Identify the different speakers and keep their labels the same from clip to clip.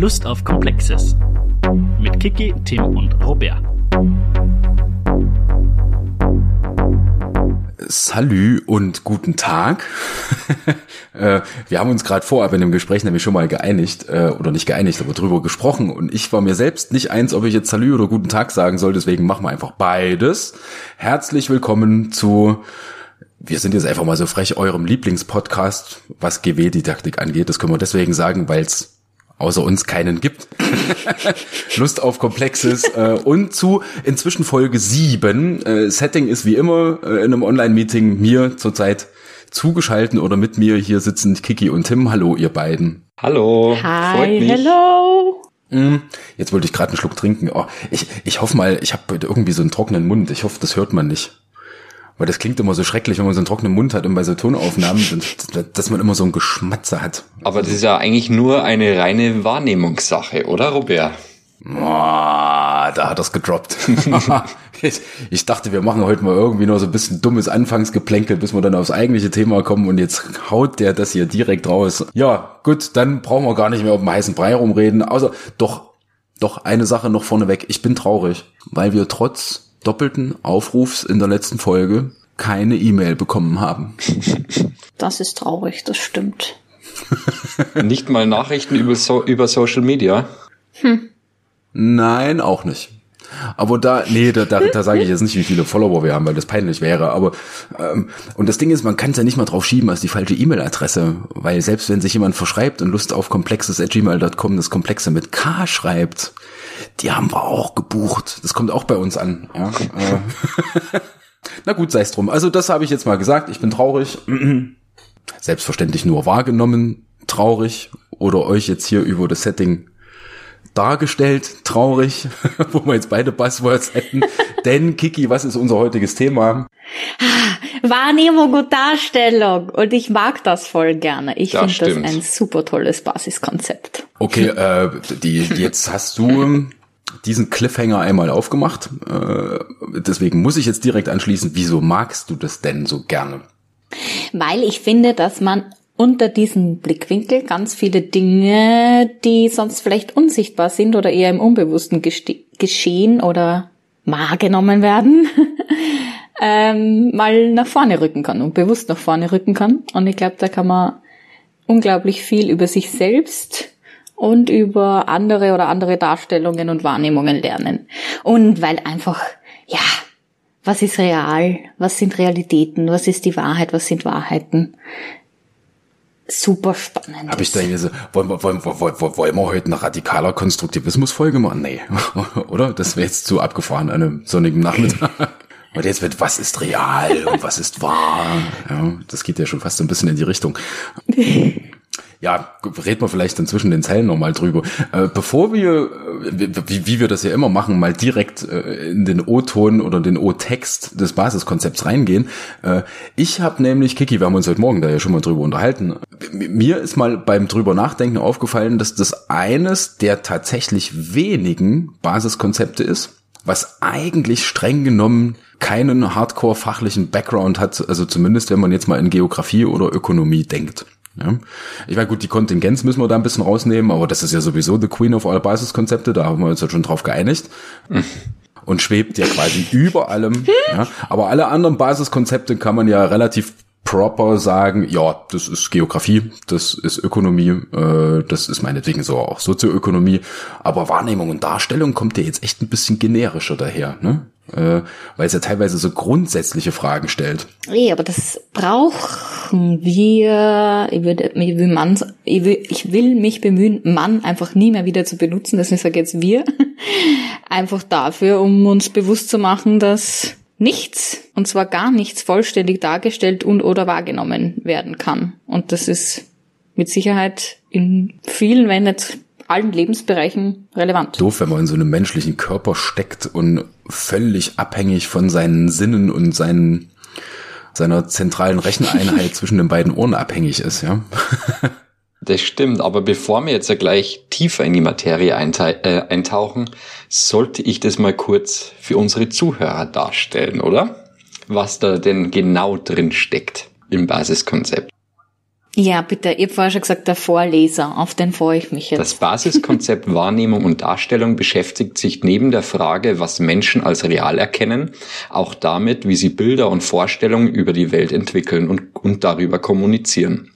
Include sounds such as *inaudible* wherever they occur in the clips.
Speaker 1: Lust auf Komplexes. Mit Kiki, Tim und Robert.
Speaker 2: Salü und guten Tag. *laughs* Äh, wir haben uns gerade vorab in dem Gespräch nämlich schon mal geeinigt, äh, oder nicht geeinigt, aber drüber gesprochen. Und ich war mir selbst nicht eins, ob ich jetzt Salü oder guten Tag sagen soll. Deswegen machen wir einfach beides. Herzlich willkommen zu, wir sind jetzt einfach mal so frech, eurem Lieblingspodcast, was GW-Didaktik angeht. Das können wir deswegen sagen, weil es außer uns keinen gibt. *laughs* Lust auf Komplexes äh, und zu inzwischen Folge 7. Äh, Setting ist wie immer äh, in einem Online-Meeting mir zurzeit zugeschalten oder mit mir hier sitzen Kiki und Tim. Hallo, ihr beiden.
Speaker 3: Hallo.
Speaker 4: Hi, hello.
Speaker 2: Mm, Jetzt wollte ich gerade einen Schluck trinken. Oh, ich, ich hoffe mal, ich habe heute irgendwie so einen trockenen Mund. Ich hoffe, das hört man nicht. Weil das klingt immer so schrecklich, wenn man so einen trockenen Mund hat und bei so Tonaufnahmen, dass- man immer so ein Geschmatzer hat.
Speaker 3: Aber das ist ja eigentlich nur eine reine Wahrnehmungssache, oder Robert?
Speaker 2: Boah, da hat er's gedroppt. ich, *laughs* ich dachte, wir machen heute mal irgendwie nur so ein bisschen dummes Anfangsgeplänkel, bis wir dann aufs eigentliche Thema kommen und jetzt haut der das hier direkt raus. Ja, gut, dann brauchen wir gar nicht mehr auf dem heißen Brei rumreden, außer doch, doch eine Sache noch vorneweg. Ich bin traurig, weil wir trotz doppelten Aufrufs in der letzten Folge keine E-Mail bekommen haben. *laughs*
Speaker 4: Das ist traurig, das stimmt. *laughs*
Speaker 3: Nicht mal Nachrichten über, so über Social Media.
Speaker 2: Nein, auch nicht. Aber da, nee, da, da, da sage ich jetzt nicht, wie viele Follower wir haben, weil das peinlich wäre. Aber ähm, und das Ding ist, man kann es ja nicht mal drauf schieben als die falsche E-Mail-Adresse, weil selbst wenn sich jemand verschreibt und Lust auf komplexes at gmail.com das Komplexe mit K schreibt, die haben wir auch gebucht. Das kommt auch bei uns an. Ja? äh. *laughs* Na gut, sei es drum. Also das habe ich jetzt mal gesagt. Ich bin traurig. Selbstverständlich nur wahrgenommen, traurig. Oder euch jetzt hier über das Setting dargestellt, traurig, *laughs* wo wir jetzt beide Buzzwords hätten. *laughs* Denn, Kiki, was ist unser heutiges Thema?
Speaker 4: Wahrnehmung und Darstellung. Und ich mag das voll gerne. Ich finde das ein super tolles Basiskonzept.
Speaker 2: Okay, äh, die, jetzt hast du ähm, diesen Cliffhanger einmal aufgemacht. Äh, deswegen muss ich jetzt direkt anschließen, wieso magst du das denn so gerne?
Speaker 4: Weil ich finde, dass man unter diesem Blickwinkel ganz viele Dinge, die sonst vielleicht unsichtbar sind oder eher im Unbewussten geschehen oder wahrgenommen werden, *laughs* ähm, mal nach vorne rücken kann und bewusst nach vorne rücken kann. Und ich glaube, da kann man unglaublich viel über sich selbst und über andere oder andere Darstellungen und Wahrnehmungen lernen. Und weil einfach, ja, was ist real? Was sind Realitäten? Was ist die Wahrheit? Was sind Wahrheiten? Super spannend.
Speaker 2: Habe ich da so, wollen wir, wollen, wollen, wir- wollen wir heute eine radikaler Konstruktivismus-Folge machen? Nee, *laughs* oder? Das wäre jetzt zu abgefahren an einem sonnigen Nachmittag. Und jetzt wird, was ist real und was ist wahr? Ja, das geht ja schon fast so ein bisschen in die Richtung. *laughs* Ja, reden wir vielleicht dann zwischen den Zeilen nochmal drüber. Äh, bevor wir, äh, wie, wie wir das ja immer machen, mal direkt äh, in den O-Ton oder den O-Text des Basiskonzepts reingehen. Äh, ich habe nämlich, Kiki, wir haben uns heute Morgen da ja schon mal drüber unterhalten. Mir ist mal beim drüber nachdenken aufgefallen, dass das eines der tatsächlich wenigen Basiskonzepte ist, was eigentlich streng genommen keinen hardcore-fachlichen Background hat, also zumindest wenn man jetzt mal in Geografie oder Ökonomie denkt. Ja. Ich meine, gut, die Kontingenz müssen wir da ein bisschen rausnehmen, aber das ist ja sowieso the queen of all Basiskonzepte, da haben wir uns ja schon drauf geeinigt. *laughs* Und schwebt ja quasi über allem. Ja. Aber alle anderen Basiskonzepte kann man ja relativ proper sagen, ja, das ist Geografie, das ist Ökonomie, äh, das ist meinetwegen so auch Sozioökonomie, aber Wahrnehmung und Darstellung kommt ja jetzt echt ein bisschen generischer daher, ne? Äh, weil es ja teilweise so grundsätzliche Fragen stellt.
Speaker 4: Nee, aber das brauchen wir. Ich, würde, ich, will man, ich, will, ich will mich bemühen, Mann einfach nie mehr wieder zu benutzen. Deswegen sage jetzt wir. *laughs* Einfach dafür, um uns bewusst zu machen, dass nichts, und zwar gar nichts, vollständig dargestellt und oder wahrgenommen werden kann. Und das ist mit Sicherheit in vielen, wenn nicht allen Lebensbereichen relevant.
Speaker 2: Doof, wenn man in so einem menschlichen Körper steckt und völlig abhängig von seinen Sinnen und seinen, seiner zentralen Recheneinheit *laughs* zwischen den beiden Ohren abhängig ist, ja.
Speaker 3: Das stimmt, aber bevor wir jetzt ja gleich tiefer in die Materie äh, eintauchen, sollte ich das mal kurz für unsere Zuhörer darstellen, oder? Was da denn genau drin steckt im Basiskonzept.
Speaker 4: Ja, bitte. Ich habe vorher schon gesagt, der Vorleser. Auf den freue ich mich jetzt.
Speaker 3: Das Basiskonzept *laughs* Wahrnehmung und Darstellung beschäftigt sich neben der Frage, was Menschen als real erkennen, auch damit, wie sie Bilder und Vorstellungen über die Welt entwickeln und, und darüber kommunizieren.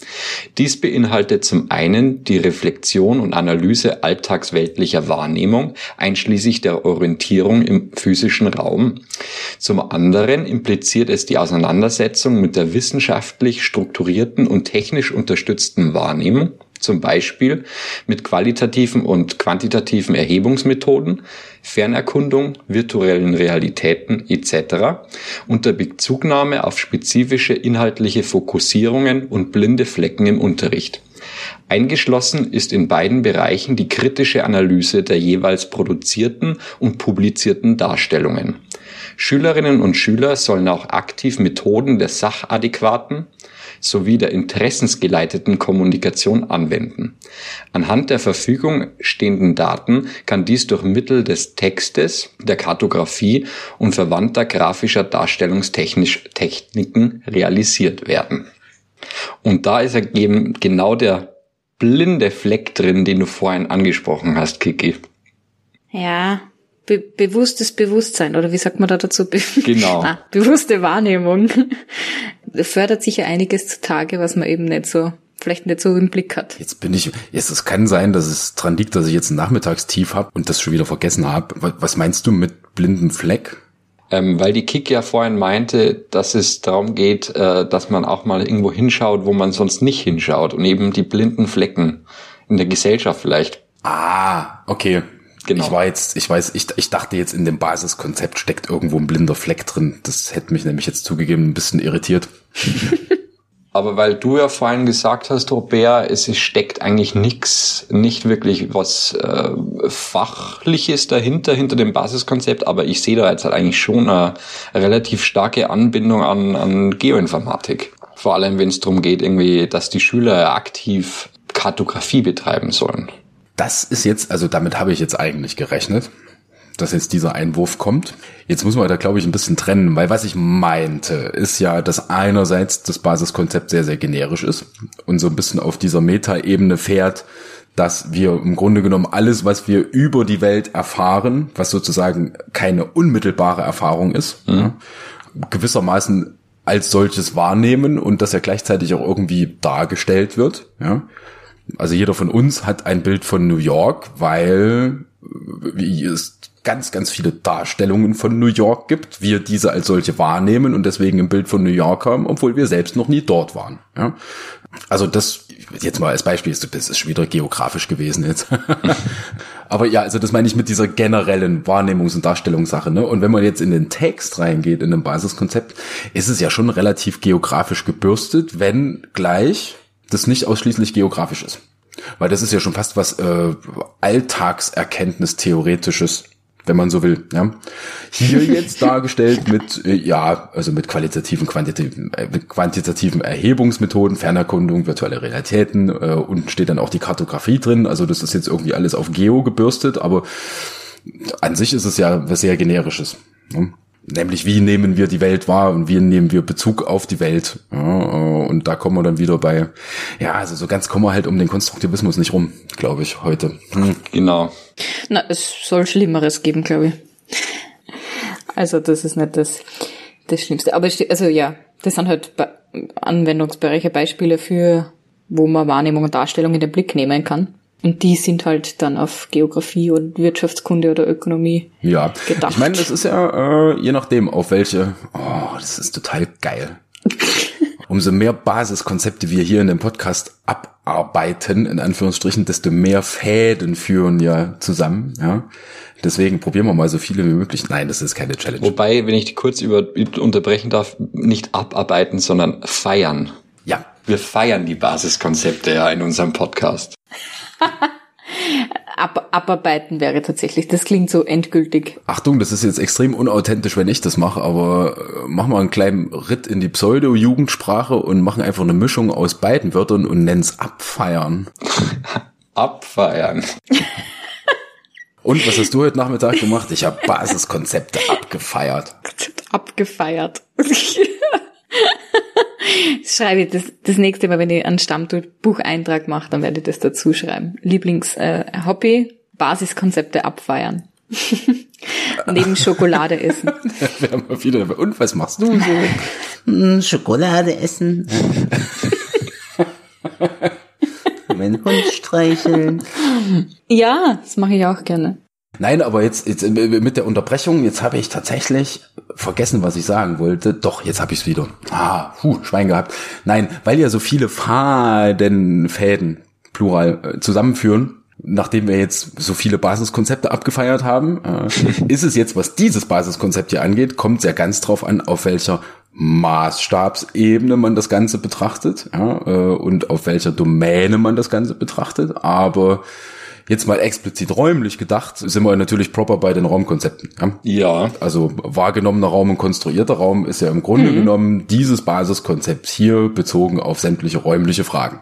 Speaker 3: Dies beinhaltet zum einen die Reflexion und Analyse alltagsweltlicher Wahrnehmung, einschließlich der Orientierung im physischen Raum. Zum anderen impliziert es die Auseinandersetzung mit der wissenschaftlich strukturierten und technisch unterstützten Wahrnehmung, zum Beispiel mit qualitativen und quantitativen Erhebungsmethoden, Fernerkundung, virtuellen Realitäten etc. unter Bezugnahme auf spezifische inhaltliche Fokussierungen und blinde Flecken im Unterricht. Eingeschlossen ist in beiden Bereichen die kritische Analyse der jeweils produzierten und publizierten Darstellungen. Schülerinnen und Schüler sollen auch aktiv Methoden der sachadäquaten, sowie der interessensgeleiteten Kommunikation anwenden. Anhand der Verfügung stehenden Daten kann dies durch Mittel des Textes, der Kartografie und verwandter grafischer Darstellungstechniken realisiert werden. Und da ist eben genau der blinde Fleck drin, den du vorhin angesprochen hast, Kiki.
Speaker 4: Ja, be bewusstes Bewusstsein, oder wie sagt man da dazu? Be
Speaker 3: Genau. *laughs*
Speaker 4: ah, bewusste Wahrnehmung. Fördert sicher einiges zutage, was man eben nicht so, vielleicht nicht so im Blick hat.
Speaker 2: Jetzt bin ich, jetzt es kann sein, dass es dran liegt, dass ich jetzt ein Nachmittagstief habe und das schon wieder vergessen habe. Was meinst du mit blindem Fleck?
Speaker 3: Ähm, weil die Kick ja vorhin meinte, dass es darum geht, äh, dass man auch mal irgendwo hinschaut, wo man sonst nicht hinschaut und eben die blinden Flecken in der Gesellschaft vielleicht.
Speaker 2: Ah, okay.
Speaker 3: Genau.
Speaker 2: Ich war jetzt, ich weiß, ich, ich dachte jetzt in dem Basiskonzept steckt irgendwo ein blinder Fleck drin. Das hätte mich nämlich jetzt zugegeben ein bisschen irritiert. *laughs*
Speaker 3: Aber weil du ja vorhin gesagt hast, Robert, es steckt eigentlich nichts, nicht wirklich was äh, Fachliches dahinter, hinter dem Basiskonzept, aber ich sehe da jetzt halt eigentlich schon eine relativ starke Anbindung an, an Geoinformatik. Vor allem, wenn es darum geht, irgendwie, dass die Schüler aktiv Kartografie betreiben sollen.
Speaker 2: Das ist jetzt, also damit habe ich jetzt eigentlich gerechnet, dass jetzt dieser Einwurf kommt. Jetzt muss man da, glaube ich, ein bisschen trennen, weil was ich meinte, ist ja, dass einerseits das Basiskonzept sehr, sehr generisch ist und so ein bisschen auf dieser Metaebene fährt, dass wir im Grunde genommen alles, was wir über die Welt erfahren, was sozusagen keine unmittelbare Erfahrung ist, mhm. ja, gewissermaßen als solches wahrnehmen und das ja gleichzeitig auch irgendwie dargestellt wird, ja. Also jeder von uns hat ein Bild von New York, weil es ganz, ganz viele Darstellungen von New York gibt, wir diese als solche wahrnehmen und deswegen ein Bild von New York haben, obwohl wir selbst noch nie dort waren. Ja? Also das jetzt mal als Beispiel, das ist schon wieder geografisch gewesen jetzt. *laughs* Aber ja, also das meine ich mit dieser generellen Wahrnehmungs- und Darstellungssache. Ne? Und wenn man jetzt in den Text reingeht, in dem Basiskonzept, ist es ja schon relativ geografisch gebürstet, wenn gleich das nicht ausschließlich geografisch ist. Weil das ist ja schon fast was äh, Alltagserkenntnis-Theoretisches, wenn man so will. Ja. Hier *laughs* jetzt dargestellt mit, äh, ja, also mit qualitativen, quantitativen, äh, mit quantitativen Erhebungsmethoden, Fernerkundung, virtuelle Realitäten, äh, unten steht dann auch die Kartografie drin. Also das ist jetzt irgendwie alles auf Geo gebürstet, aber an sich ist es ja was sehr generisches. Ne? Nämlich, wie nehmen wir die Welt wahr und wie nehmen wir Bezug auf die Welt. Ja, äh, und da kommen wir dann wieder bei, ja, also so ganz kommen wir halt um den Konstruktivismus nicht rum, glaube ich, heute.
Speaker 3: Hm. Genau.
Speaker 4: Na, es soll Schlimmeres geben, glaube ich. Also das ist nicht das, das Schlimmste. Aber also ja, das sind halt Anwendungsbereiche, Beispiele für, wo man Wahrnehmung und Darstellung in den Blick nehmen kann. Und die sind halt dann auf Geografie und Wirtschaftskunde oder Ökonomie
Speaker 2: ja.
Speaker 4: gedacht.
Speaker 2: Ich meine, das ist ja äh, je nachdem, auf welche. Oh, das ist total geil. *laughs* Umso mehr Basiskonzepte wir hier in dem Podcast abarbeiten, in Anführungsstrichen, desto mehr Fäden führen ja zusammen. Ja. Deswegen probieren wir mal so viele wie möglich. Nein, das ist keine Challenge.
Speaker 3: Wobei, wenn ich die kurz über, unterbrechen darf, nicht abarbeiten, sondern feiern.
Speaker 2: Ja.
Speaker 3: Wir feiern die Basiskonzepte ja in unserem Podcast. *laughs*
Speaker 4: Ab, abarbeiten wäre tatsächlich, das klingt so endgültig.
Speaker 2: Achtung, das ist jetzt extrem unauthentisch, wenn ich das mache, aber äh, machen wir einen kleinen Ritt in die Pseudo-Jugendsprache und machen einfach eine Mischung aus beiden Wörtern und nennen es abfeiern. *laughs*
Speaker 3: abfeiern. *laughs*
Speaker 2: Und was hast du heute Nachmittag gemacht? Ich habe Basiskonzepte abgefeiert.
Speaker 4: Abgefeiert. Das schreibe ich das, das nächste Mal, wenn ich einen Stammbucheintrag mache, dann werde ich das dazu schreiben. Lieblings-Hobby, äh, Basiskonzepte abfeiern. *laughs* Neben Schokolade essen. *laughs*
Speaker 2: Wir haben mal wieder, und was machst du so?
Speaker 5: Hm, Schokolade essen. *laughs* Meinen Hund streicheln.
Speaker 4: Ja, das mache ich auch gerne.
Speaker 2: Nein, aber jetzt, jetzt mit der Unterbrechung, jetzt habe ich tatsächlich vergessen, was ich sagen wollte. Doch, jetzt habe ich es wieder. Ah, puh, Schwein gehabt. Nein, weil ja so viele Faden, Fäden, Plural, äh, zusammenführen, nachdem wir jetzt so viele Basiskonzepte abgefeiert haben, äh, *laughs* ist es jetzt, was dieses Basiskonzept hier angeht, kommt sehr ganz drauf an, auf welcher Maßstabsebene man das Ganze betrachtet ja, äh, und auf welcher Domäne man das Ganze betrachtet. Aber jetzt mal explizit räumlich gedacht, sind wir natürlich proper bei den Raumkonzepten. Ja.
Speaker 3: Ja,
Speaker 2: Also wahrgenommener Raum und konstruierter Raum ist ja im Grunde genommen dieses Basiskonzept hier bezogen auf sämtliche räumliche Fragen.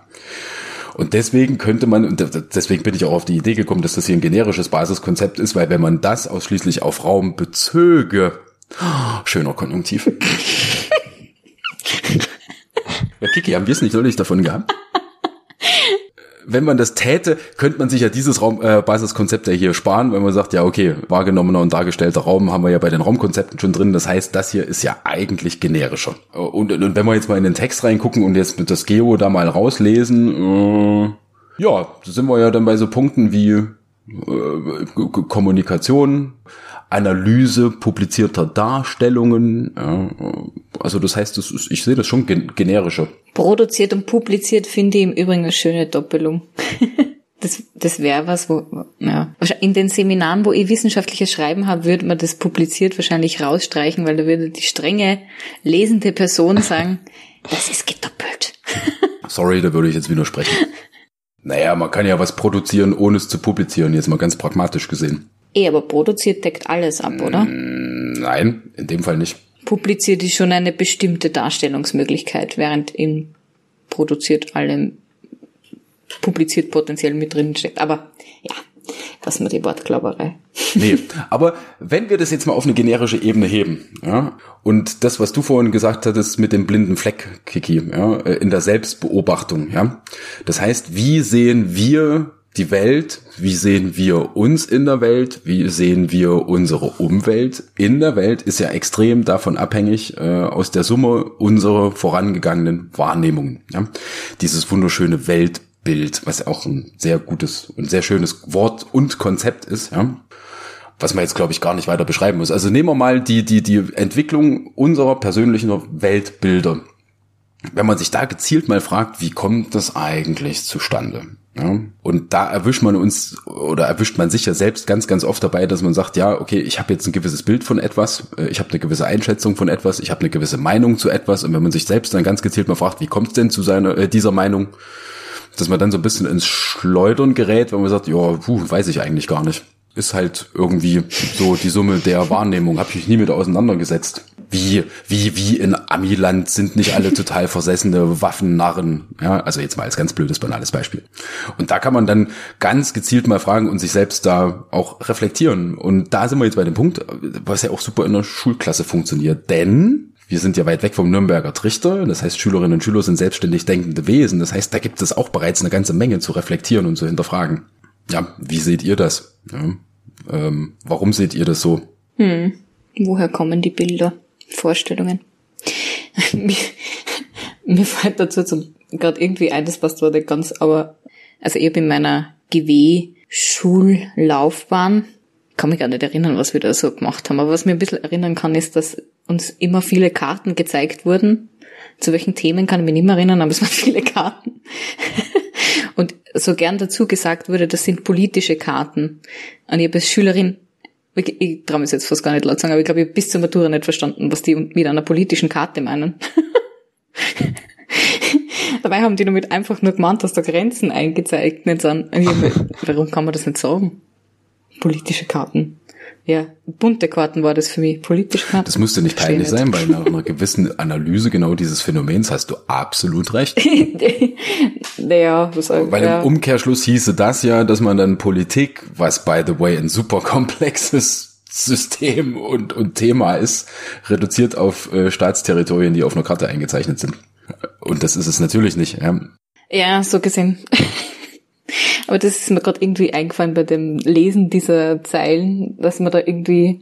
Speaker 2: Und deswegen könnte man, und deswegen bin ich auch auf die Idee gekommen, dass das hier ein generisches Basiskonzept ist, weil wenn man das ausschließlich auf Raum bezöge, schöner Konjunktiv. *laughs* ja, Kiki, haben wir es nicht neulich davon gehabt? Wenn man das täte, könnte man sich ja dieses Raum, äh, Basiskonzept ja hier sparen, wenn man sagt, ja, okay, wahrgenommener und dargestellter Raum haben wir ja bei den Raumkonzepten schon drin. Das heißt, das hier ist ja eigentlich generischer. Und, und wenn wir jetzt mal in den Text reingucken und jetzt mit das Geo da mal rauslesen, äh, ja, sind wir ja dann bei so Punkten wie äh, Kommunikation, Analyse publizierter Darstellungen. Also das heißt, das ist, ich sehe das schon gen generischer.
Speaker 4: Produziert und publiziert finde ich im Übrigen eine schöne Doppelung. *laughs* Das, das wäre was, wo, ja. In den Seminaren, wo ich wissenschaftliches Schreiben habe, würde man das publiziert wahrscheinlich rausstreichen, weil da würde die strenge lesende Person *laughs* sagen, das ist gedoppelt. *laughs*
Speaker 2: Sorry, da würde ich jetzt widersprechen. Naja, man kann ja was produzieren, ohne es zu publizieren, jetzt mal ganz pragmatisch gesehen.
Speaker 4: Eh, aber produziert deckt alles ab, oder?
Speaker 2: Nein, in dem Fall nicht.
Speaker 4: Publiziert ist schon eine bestimmte Darstellungsmöglichkeit, während in produziert allem publiziert potenziell mit drin steckt. Aber ja, lassen wir die Wortglauberei.
Speaker 2: Nee, *laughs* aber wenn wir das jetzt mal auf eine generische Ebene heben, ja, und das, was du vorhin gesagt hattest mit dem blinden Fleck, Kiki, ja, äh, in der Selbstbeobachtung, ja. Das heißt, wie sehen wir die Welt, wie sehen wir uns in der Welt, wie sehen wir unsere Umwelt in der Welt, ist ja extrem davon abhängig äh, aus der Summe unserer vorangegangenen Wahrnehmungen. Ja? Dieses wunderschöne Weltbild, was ja auch ein sehr gutes und sehr schönes Wort und Konzept ist, ja. Was man jetzt, glaube ich, gar nicht weiter beschreiben muss. Also nehmen wir mal die, die, die Entwicklung unserer persönlichen Weltbilder wenn man sich da gezielt mal fragt, wie kommt das eigentlich zustande? Ja? Und da erwischt man uns oder erwischt man sich ja selbst ganz, ganz oft dabei, dass man sagt, ja, okay, ich habe jetzt ein gewisses Bild von etwas, äh, ich habe eine gewisse Einschätzung von etwas, ich habe eine gewisse Meinung zu etwas und wenn man sich selbst dann ganz gezielt mal fragt, wie kommt es denn zu seiner äh, dieser Meinung, dass man dann so ein bisschen ins Schleudern gerät, wenn man sagt, ja, puh, weiß ich eigentlich gar nicht. Ist halt irgendwie so die Summe der Wahrnehmung, habe ich mich nie mit auseinandergesetzt. Wie, wie, wie in Amiland sind nicht alle *laughs* total versessene Waffennarren. Ja, also jetzt mal als ganz blödes, banales Beispiel. Und da kann man dann ganz gezielt mal fragen und sich selbst da auch reflektieren. Und da sind wir jetzt bei dem Punkt, was ja auch super in der Schulklasse funktioniert. Denn wir sind ja weit weg vom Nürnberger Trichter. Das heißt, Schülerinnen und Schüler sind selbstständig denkende Wesen. Das heißt, da gibt es auch bereits eine ganze Menge zu reflektieren und zu hinterfragen. Ja, wie seht ihr das? Ja, ähm, warum seht ihr das so?
Speaker 4: Woher kommen die Bilder, Vorstellungen? *laughs* mir, mir fällt dazu zum gerade irgendwie ein, das passt nicht ganz, aber also ich habe in meiner GW-Schullaufbahn, kann mich gar nicht erinnern, was wir da so gemacht haben, aber was mir ein bisschen erinnern kann, ist, dass uns immer viele Karten gezeigt wurden. Zu welchen Themen kann ich mich nicht mehr erinnern, aber es waren *laughs* viele Karten. Und so gern dazu gesagt wurde, das sind politische Karten. Und ich habe als Schülerin, ich, ich traue mich jetzt fast gar nicht laut sagen, aber ich glaube, ich habe bis zur Matura nicht verstanden, was die mit einer politischen Karte meinen. *laughs* Dabei haben die damit einfach nur gemeint, dass da Grenzen eingezeichnet sind. Warum kann man das nicht sagen? Politische Karten. Ja, bunte Karten war das für mich. Politische Karten.
Speaker 2: Das müsste nicht peinlich sein, weil nach einer gewissen Analyse genau dieses Phänomens hast du absolut recht. *laughs*
Speaker 4: naja, was soll
Speaker 2: Weil
Speaker 4: ja.
Speaker 2: im Umkehrschluss hieße das ja, dass man dann Politik, was by the way ein super komplexes System und, und Thema ist, reduziert auf äh, Staatsterritorien, die auf einer Karte eingezeichnet sind. Und das ist es natürlich nicht. Ja.
Speaker 4: Ja, so gesehen. *laughs* Aber das ist mir gerade irgendwie eingefallen bei dem Lesen dieser Zeilen, dass man da irgendwie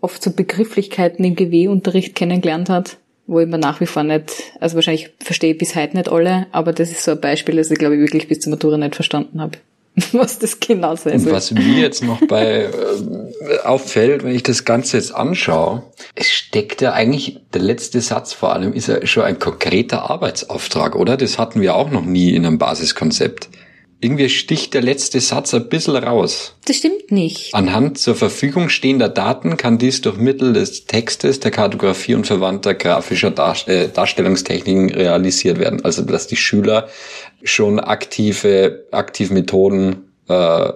Speaker 4: oft so Begrifflichkeiten im GW-Unterricht kennengelernt hat, wo ich mir nach wie vor nicht, also wahrscheinlich verstehe ich bis heute nicht alle, aber das ist so ein Beispiel, das ich glaube ich wirklich bis zur Matura nicht verstanden habe. *laughs* Was das genau sein
Speaker 3: Und
Speaker 4: soll.
Speaker 3: was mir jetzt noch bei äh, auffällt, wenn ich das Ganze jetzt anschaue, es steckt ja eigentlich, der letzte Satz vor allem, ist ja schon ein konkreter Arbeitsauftrag, oder? Das hatten wir auch noch nie in einem Basiskonzept. Irgendwie sticht der letzte Satz ein bisschen raus.
Speaker 4: Das stimmt nicht.
Speaker 3: Anhand zur Verfügung stehender Daten kann dies durch Mittel des Textes, der Kartografie und verwandter grafischer Dar äh, Darstellungstechniken realisiert werden. Also dass die Schüler schon aktive, aktive Methoden äh,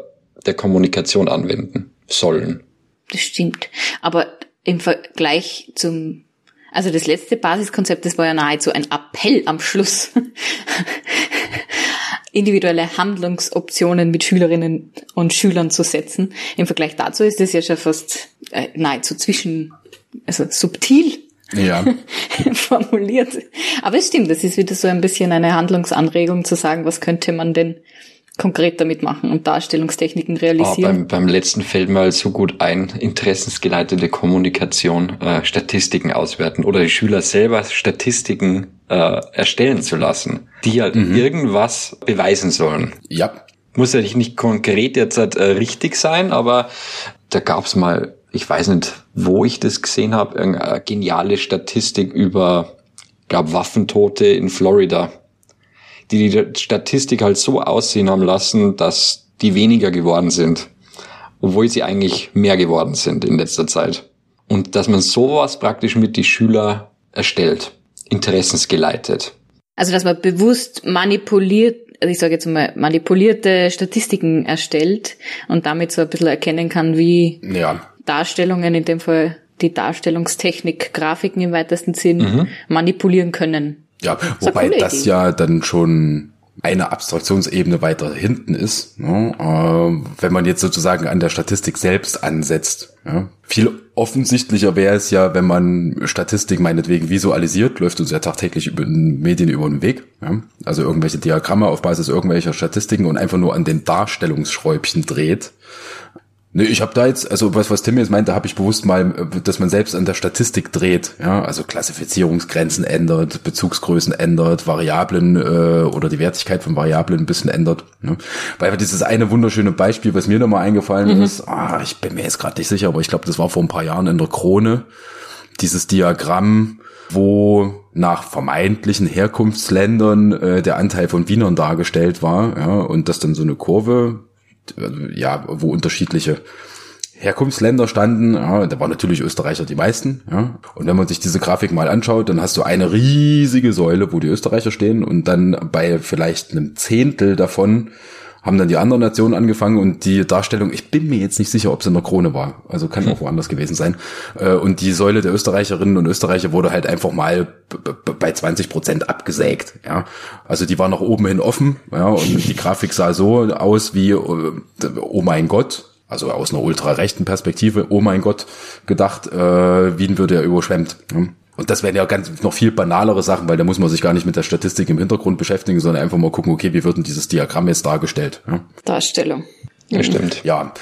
Speaker 3: der Kommunikation anwenden sollen.
Speaker 4: Das stimmt. Aber im Vergleich zum, also das letzte Basiskonzept, das war ja nahezu ein Appell am Schluss. *laughs* individuelle Handlungsoptionen mit Schülerinnen und Schülern zu setzen. Im Vergleich dazu ist das ja schon fast äh, nahezu zwischen, also subtil
Speaker 2: Ja. *laughs*
Speaker 4: formuliert. Aber es stimmt, das ist wieder so ein bisschen eine Handlungsanregung zu sagen, was könnte man denn konkret damit machen und Darstellungstechniken
Speaker 3: Ah,
Speaker 4: realisieren.
Speaker 3: beim, beim letzten fällt mir so gut ein, interessensgeleitete Kommunikation, äh, Statistiken auswerten oder die Schüler selber Statistiken äh, erstellen zu lassen, die halt irgendwas beweisen sollen.
Speaker 2: Ja.
Speaker 3: Muss ja nicht konkret jetzt halt, äh, richtig sein, aber da gab's mal, ich weiß nicht, wo ich das gesehen habe, irgendeine geniale Statistik über, glaub, Waffentote in Florida, die die Statistik halt so aussehen haben lassen, dass die weniger geworden sind, obwohl sie eigentlich mehr geworden sind in letzter Zeit. Und dass man sowas praktisch mit die Schüler erstellt, interessensgeleitet.
Speaker 4: Also dass man bewusst manipuliert, also ich sage jetzt mal manipulierte Statistiken erstellt und damit so ein bisschen erkennen kann, wie
Speaker 2: Ja.
Speaker 4: Darstellungen, in dem Fall die Darstellungstechnik, Grafiken im weitesten Sinn, manipulieren können.
Speaker 2: Ja, wobei das
Speaker 4: Idee.
Speaker 2: ja dann schon eine Abstraktionsebene weiter hinten ist, ne? äh, wenn man jetzt sozusagen an der Statistik selbst ansetzt. Ja? Viel offensichtlicher wäre es ja, wenn man Statistik meinetwegen visualisiert, läuft uns ja tagtäglich über den Medien über den Weg. Ja? Also irgendwelche Diagramme auf Basis irgendwelcher Statistiken und einfach nur an den Darstellungsschräubchen dreht. Nee, ich habe da jetzt, also was, was Tim jetzt meinte, habe ich bewusst mal, äh, dass man selbst an der Statistik dreht, ja, also Klassifizierungsgrenzen ändert, Bezugsgrößen ändert, Variablen äh, oder die Wertigkeit von Variablen ein bisschen ändert. Ne? Weil dieses eine wunderschöne Beispiel, was mir nochmal eingefallen ist, ah, ich bin mir jetzt gerade nicht sicher, aber ich glaube, das war vor ein paar Jahren in der Krone, dieses Diagramm, wo nach vermeintlichen Herkunftsländern äh, der Anteil von Wienern dargestellt war, ja, und das dann so eine Kurve ja, wo unterschiedliche Herkunftsländer standen. Ja, da waren natürlich Österreicher die meisten. Ja. Und wenn man sich diese Grafik mal anschaut, dann hast du eine riesige Säule, wo die Österreicher stehen und dann bei vielleicht einem Zehntel davon haben dann die anderen Nationen angefangen und die Darstellung, ich bin mir jetzt nicht sicher, ob es in der Krone war, also kann auch woanders gewesen sein. Äh, Und die Säule der Österreicherinnen und Österreicher wurde halt einfach mal bei 20 Prozent abgesägt. Ja, also die war nach oben hin offen. Ja, und die Grafik sah so aus wie, äh, oh mein Gott, also aus einer ultrarechten Perspektive, oh mein Gott, gedacht, äh, Wien würde ja überschwemmt. Ja. Und das wären ja ganz noch viel banalere Sachen, weil da muss man sich gar nicht mit der Statistik im Hintergrund beschäftigen, sondern einfach mal gucken, okay, wie wird denn dieses Diagramm jetzt dargestellt? Ja.
Speaker 4: Darstellung.
Speaker 3: Ja, stimmt.
Speaker 2: Ja,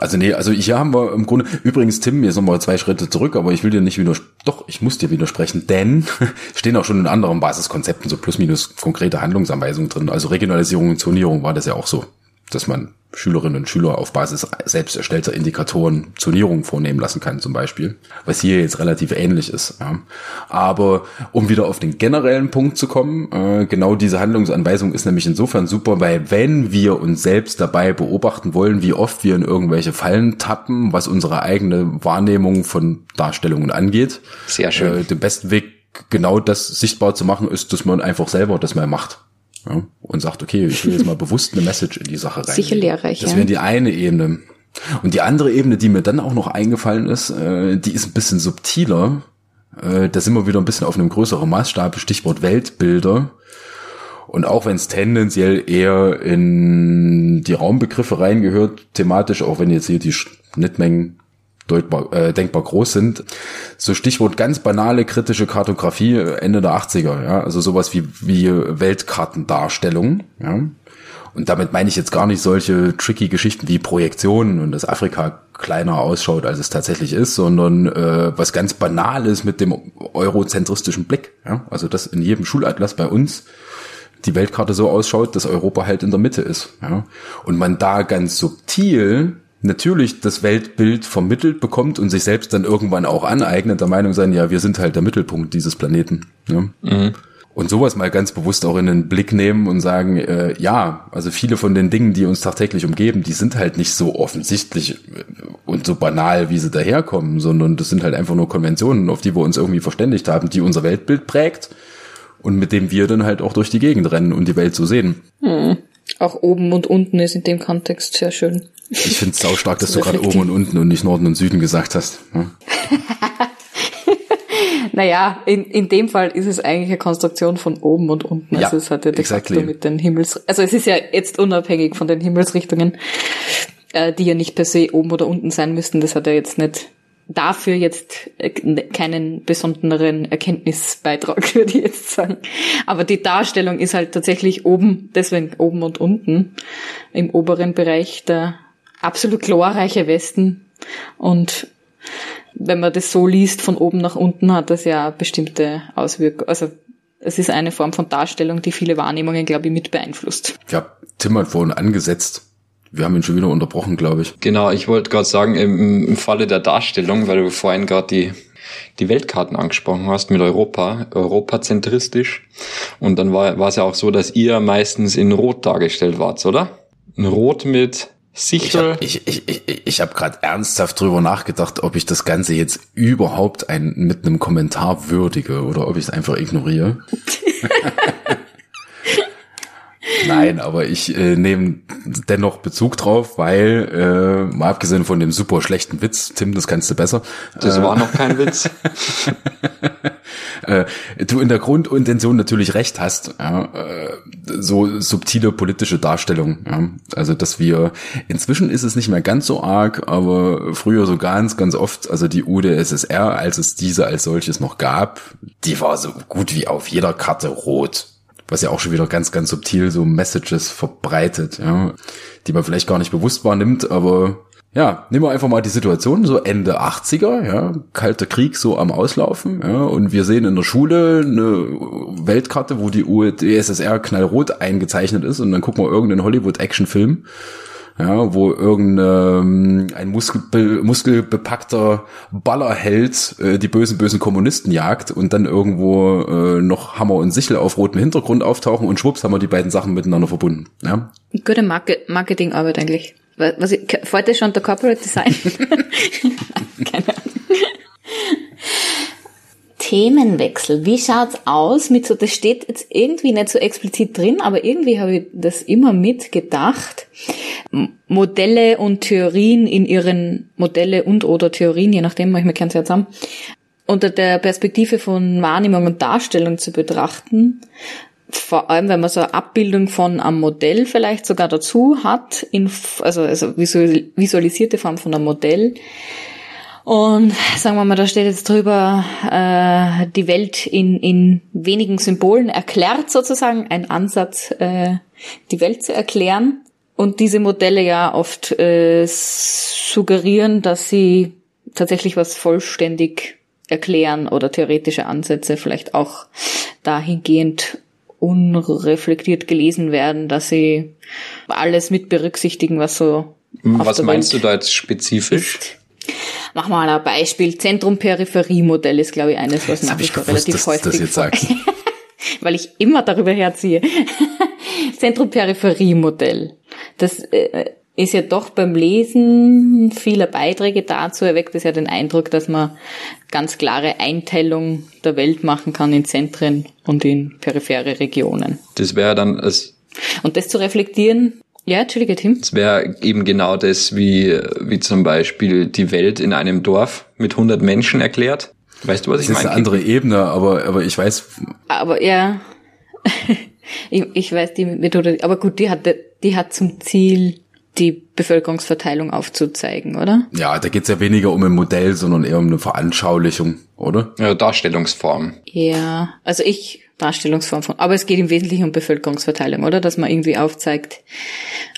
Speaker 2: also nee, also hier haben wir im Grunde, übrigens Tim, jetzt nochmal zwei Schritte zurück, aber ich will dir nicht widersprechen, doch, ich muss dir widersprechen, denn *laughs* stehen auch schon in anderen Basiskonzepten so plus minus konkrete Handlungsanweisungen drin. Also Regionalisierung und Zonierung war das ja auch so, dass man Schülerinnen und Schüler auf Basis selbst erstellter Indikatoren Zonierungen vornehmen lassen kann zum Beispiel, was hier jetzt relativ ähnlich ist. Ja. Aber um wieder auf den generellen Punkt zu kommen, äh, genau diese Handlungsanweisung ist nämlich insofern super, weil wenn wir uns selbst dabei beobachten wollen, wie oft wir in irgendwelche Fallen tappen, was unsere eigene Wahrnehmung von Darstellungen angeht,
Speaker 3: Sehr schön.
Speaker 2: äh, den besten Weg genau das sichtbar zu machen, ist, dass man einfach selber das mal macht. Ja, und sagt, okay, ich will jetzt mal bewusst eine Message in die Sache rein.
Speaker 4: Sicher lehrreich,
Speaker 2: Das wäre die eine Ebene. Und die andere Ebene, die mir dann auch noch eingefallen ist, äh, die ist ein bisschen subtiler. Äh, da sind wir wieder ein bisschen auf einem größeren Maßstab, Stichwort Weltbilder. Und auch wenn es tendenziell eher in die Raumbegriffe reingehört, thematisch, auch wenn jetzt hier die Schnittmengen deutbar, äh, denkbar groß sind. So Stichwort ganz banale kritische Kartografie Ende der 80er, ja, also sowas wie, wie Weltkartendarstellung, ja. Und damit meine ich jetzt gar nicht solche tricky Geschichten wie Projektionen und dass Afrika kleiner ausschaut, als es tatsächlich ist, sondern äh, was ganz Banales mit dem eurozentristischen Blick. Ja? Also dass in jedem Schulatlas bei uns die Weltkarte so ausschaut, dass Europa halt in der Mitte ist. Ja? Und man da ganz subtil natürlich das Weltbild vermittelt bekommt und sich selbst dann irgendwann auch aneignet, der Meinung sein, ja, wir sind halt der Mittelpunkt dieses Planeten. Ja? Mhm. Und sowas mal ganz bewusst auch in den Blick nehmen und sagen, äh, ja, also viele von den Dingen, die uns tagtäglich umgeben, die sind halt nicht so offensichtlich und so banal, wie sie daherkommen, sondern das sind halt einfach nur Konventionen, auf die wir uns irgendwie verständigt haben, die unser Weltbild prägt und mit dem wir dann halt auch durch die Gegend rennen und die Welt so sehen.
Speaker 4: Hm. Auch oben und unten ist in dem Kontext sehr schön.
Speaker 2: Ich finde es stark, dass du gerade oben und unten und nicht Norden und Süden gesagt hast. Ja? *laughs*
Speaker 4: naja, in, in dem Fall ist es eigentlich eine Konstruktion von oben und unten. Also ja, es hat ja de exactly. facto mit den Himmels, also es ist ja jetzt unabhängig von den Himmelsrichtungen, äh, die ja nicht per se oben oder unten sein müssten. Das hat ja jetzt nicht dafür jetzt äh, keinen besonderen Erkenntnisbeitrag, *laughs* würde ich jetzt sagen. Aber die Darstellung ist halt tatsächlich oben, deswegen oben und unten, im oberen Bereich der absolut glorreiche Westen und wenn man das so liest, von oben nach unten, hat das ja bestimmte Auswirkungen. Also es ist eine Form von Darstellung, die viele Wahrnehmungen, glaube ich, mit beeinflusst.
Speaker 2: Ja, Tim hat vorhin angesetzt. Wir haben ihn schon wieder unterbrochen, glaube ich.
Speaker 3: Genau, ich wollte gerade sagen, im, im Falle der Darstellung, weil du vorhin gerade die die Weltkarten angesprochen hast mit Europa, europazentristisch. Und dann war, war es ja auch so, dass ihr meistens in Rot dargestellt wart, oder? In Rot mit Sicher.
Speaker 2: Ich, ich, ich, ich, ich habe gerade ernsthaft drüber nachgedacht, ob ich das Ganze jetzt überhaupt ein, mit einem Kommentar würdige oder ob ich es einfach ignoriere. *laughs* Nein, aber ich äh, nehme dennoch Bezug drauf, weil, äh, mal abgesehen von dem super schlechten Witz, Tim, das kannst du besser.
Speaker 3: Das äh, war noch kein Witz. *laughs*
Speaker 2: äh, du in der Grundintention natürlich recht hast, ja, äh, so subtile politische Darstellung. Ja. Also, dass wir, inzwischen ist es nicht mehr ganz so arg, aber früher so ganz, ganz oft, also die UdSSR, als es diese als solches noch gab, die war so gut wie auf jeder Karte rot was ja auch schon wieder ganz, ganz subtil so Messages verbreitet, ja, die man vielleicht gar nicht bewusst wahrnimmt, aber ja, nehmen wir einfach mal die Situation, so Ende 80er, ja, kalter Krieg so am Auslaufen, ja, und wir sehen in der Schule eine Weltkarte, wo die UdSSR knallrot eingezeichnet ist und dann gucken wir irgendeinen Hollywood-Action-Film ja, wo irgendein ähm, Muskel, muskelbepackter Ballerheld äh, die bösen, bösen Kommunisten jagt und dann irgendwo äh, noch Hammer und Sichel auf rotem Hintergrund auftauchen und schwupps haben wir die beiden Sachen miteinander verbunden. Ja?
Speaker 4: Gute Market Marketingarbeit eigentlich. Was, ich, fällt das schon der Corporate Design? *laughs* *laughs* Keine Ahnung. Themenwechsel. Wie schaut's aus mit so, das steht jetzt irgendwie nicht so explizit drin, aber irgendwie habe ich das immer mitgedacht. Modelle und Theorien in ihren Modelle und oder Theorien, je nachdem, manchmal kennt es ja zusammen, unter der Perspektive von Wahrnehmung und Darstellung zu betrachten. Vor allem, wenn man so eine Abbildung von einem Modell vielleicht sogar dazu hat, in, also, also visualisierte Form von einem Modell, und sagen wir mal, da steht jetzt drüber, äh, die Welt in, in wenigen Symbolen erklärt sozusagen, ein Ansatz, äh, die Welt zu erklären. Und diese Modelle ja oft äh, suggerieren, dass sie tatsächlich was vollständig erklären oder theoretische Ansätze vielleicht auch dahingehend unreflektiert gelesen werden, dass sie alles mit berücksichtigen, was so.
Speaker 3: Was meinst Welt du da jetzt spezifisch? Ist.
Speaker 4: Machen wir mal ein Beispiel. Zentrum-Peripherie-Modell ist, glaube ich, eines, was
Speaker 2: man ich gewusst, relativ dass, häufig das jetzt sagst. *laughs*
Speaker 4: weil ich immer darüber herziehe. *laughs* Zentrum-Peripherie-Modell. Das äh, ist ja doch beim Lesen vieler Beiträge dazu erweckt es ja den Eindruck, dass man ganz klare Einteilung der Welt machen kann in Zentren und in periphere Regionen.
Speaker 3: Das wäre dann als
Speaker 4: und das zu reflektieren, ja, Entschuldige, Tim.
Speaker 3: Es wäre eben genau das, wie, wie zum Beispiel die Welt in einem Dorf mit 100 Menschen erklärt. Weißt du, was ich meine?
Speaker 2: Das ist eine andere Ebene, aber, aber ich weiß.
Speaker 4: Aber ja, *laughs* ich, ich weiß die Methode, aber gut, die hat, die hat zum Ziel, die Bevölkerungsverteilung aufzuzeigen, oder?
Speaker 2: Ja, da geht's ja weniger um ein Modell, sondern eher um eine Veranschaulichung, oder?
Speaker 3: Ja, Darstellungsform.
Speaker 4: Ja, also ich Darstellungsform von. Aber es geht im Wesentlichen um Bevölkerungsverteilung, oder? Dass man irgendwie aufzeigt,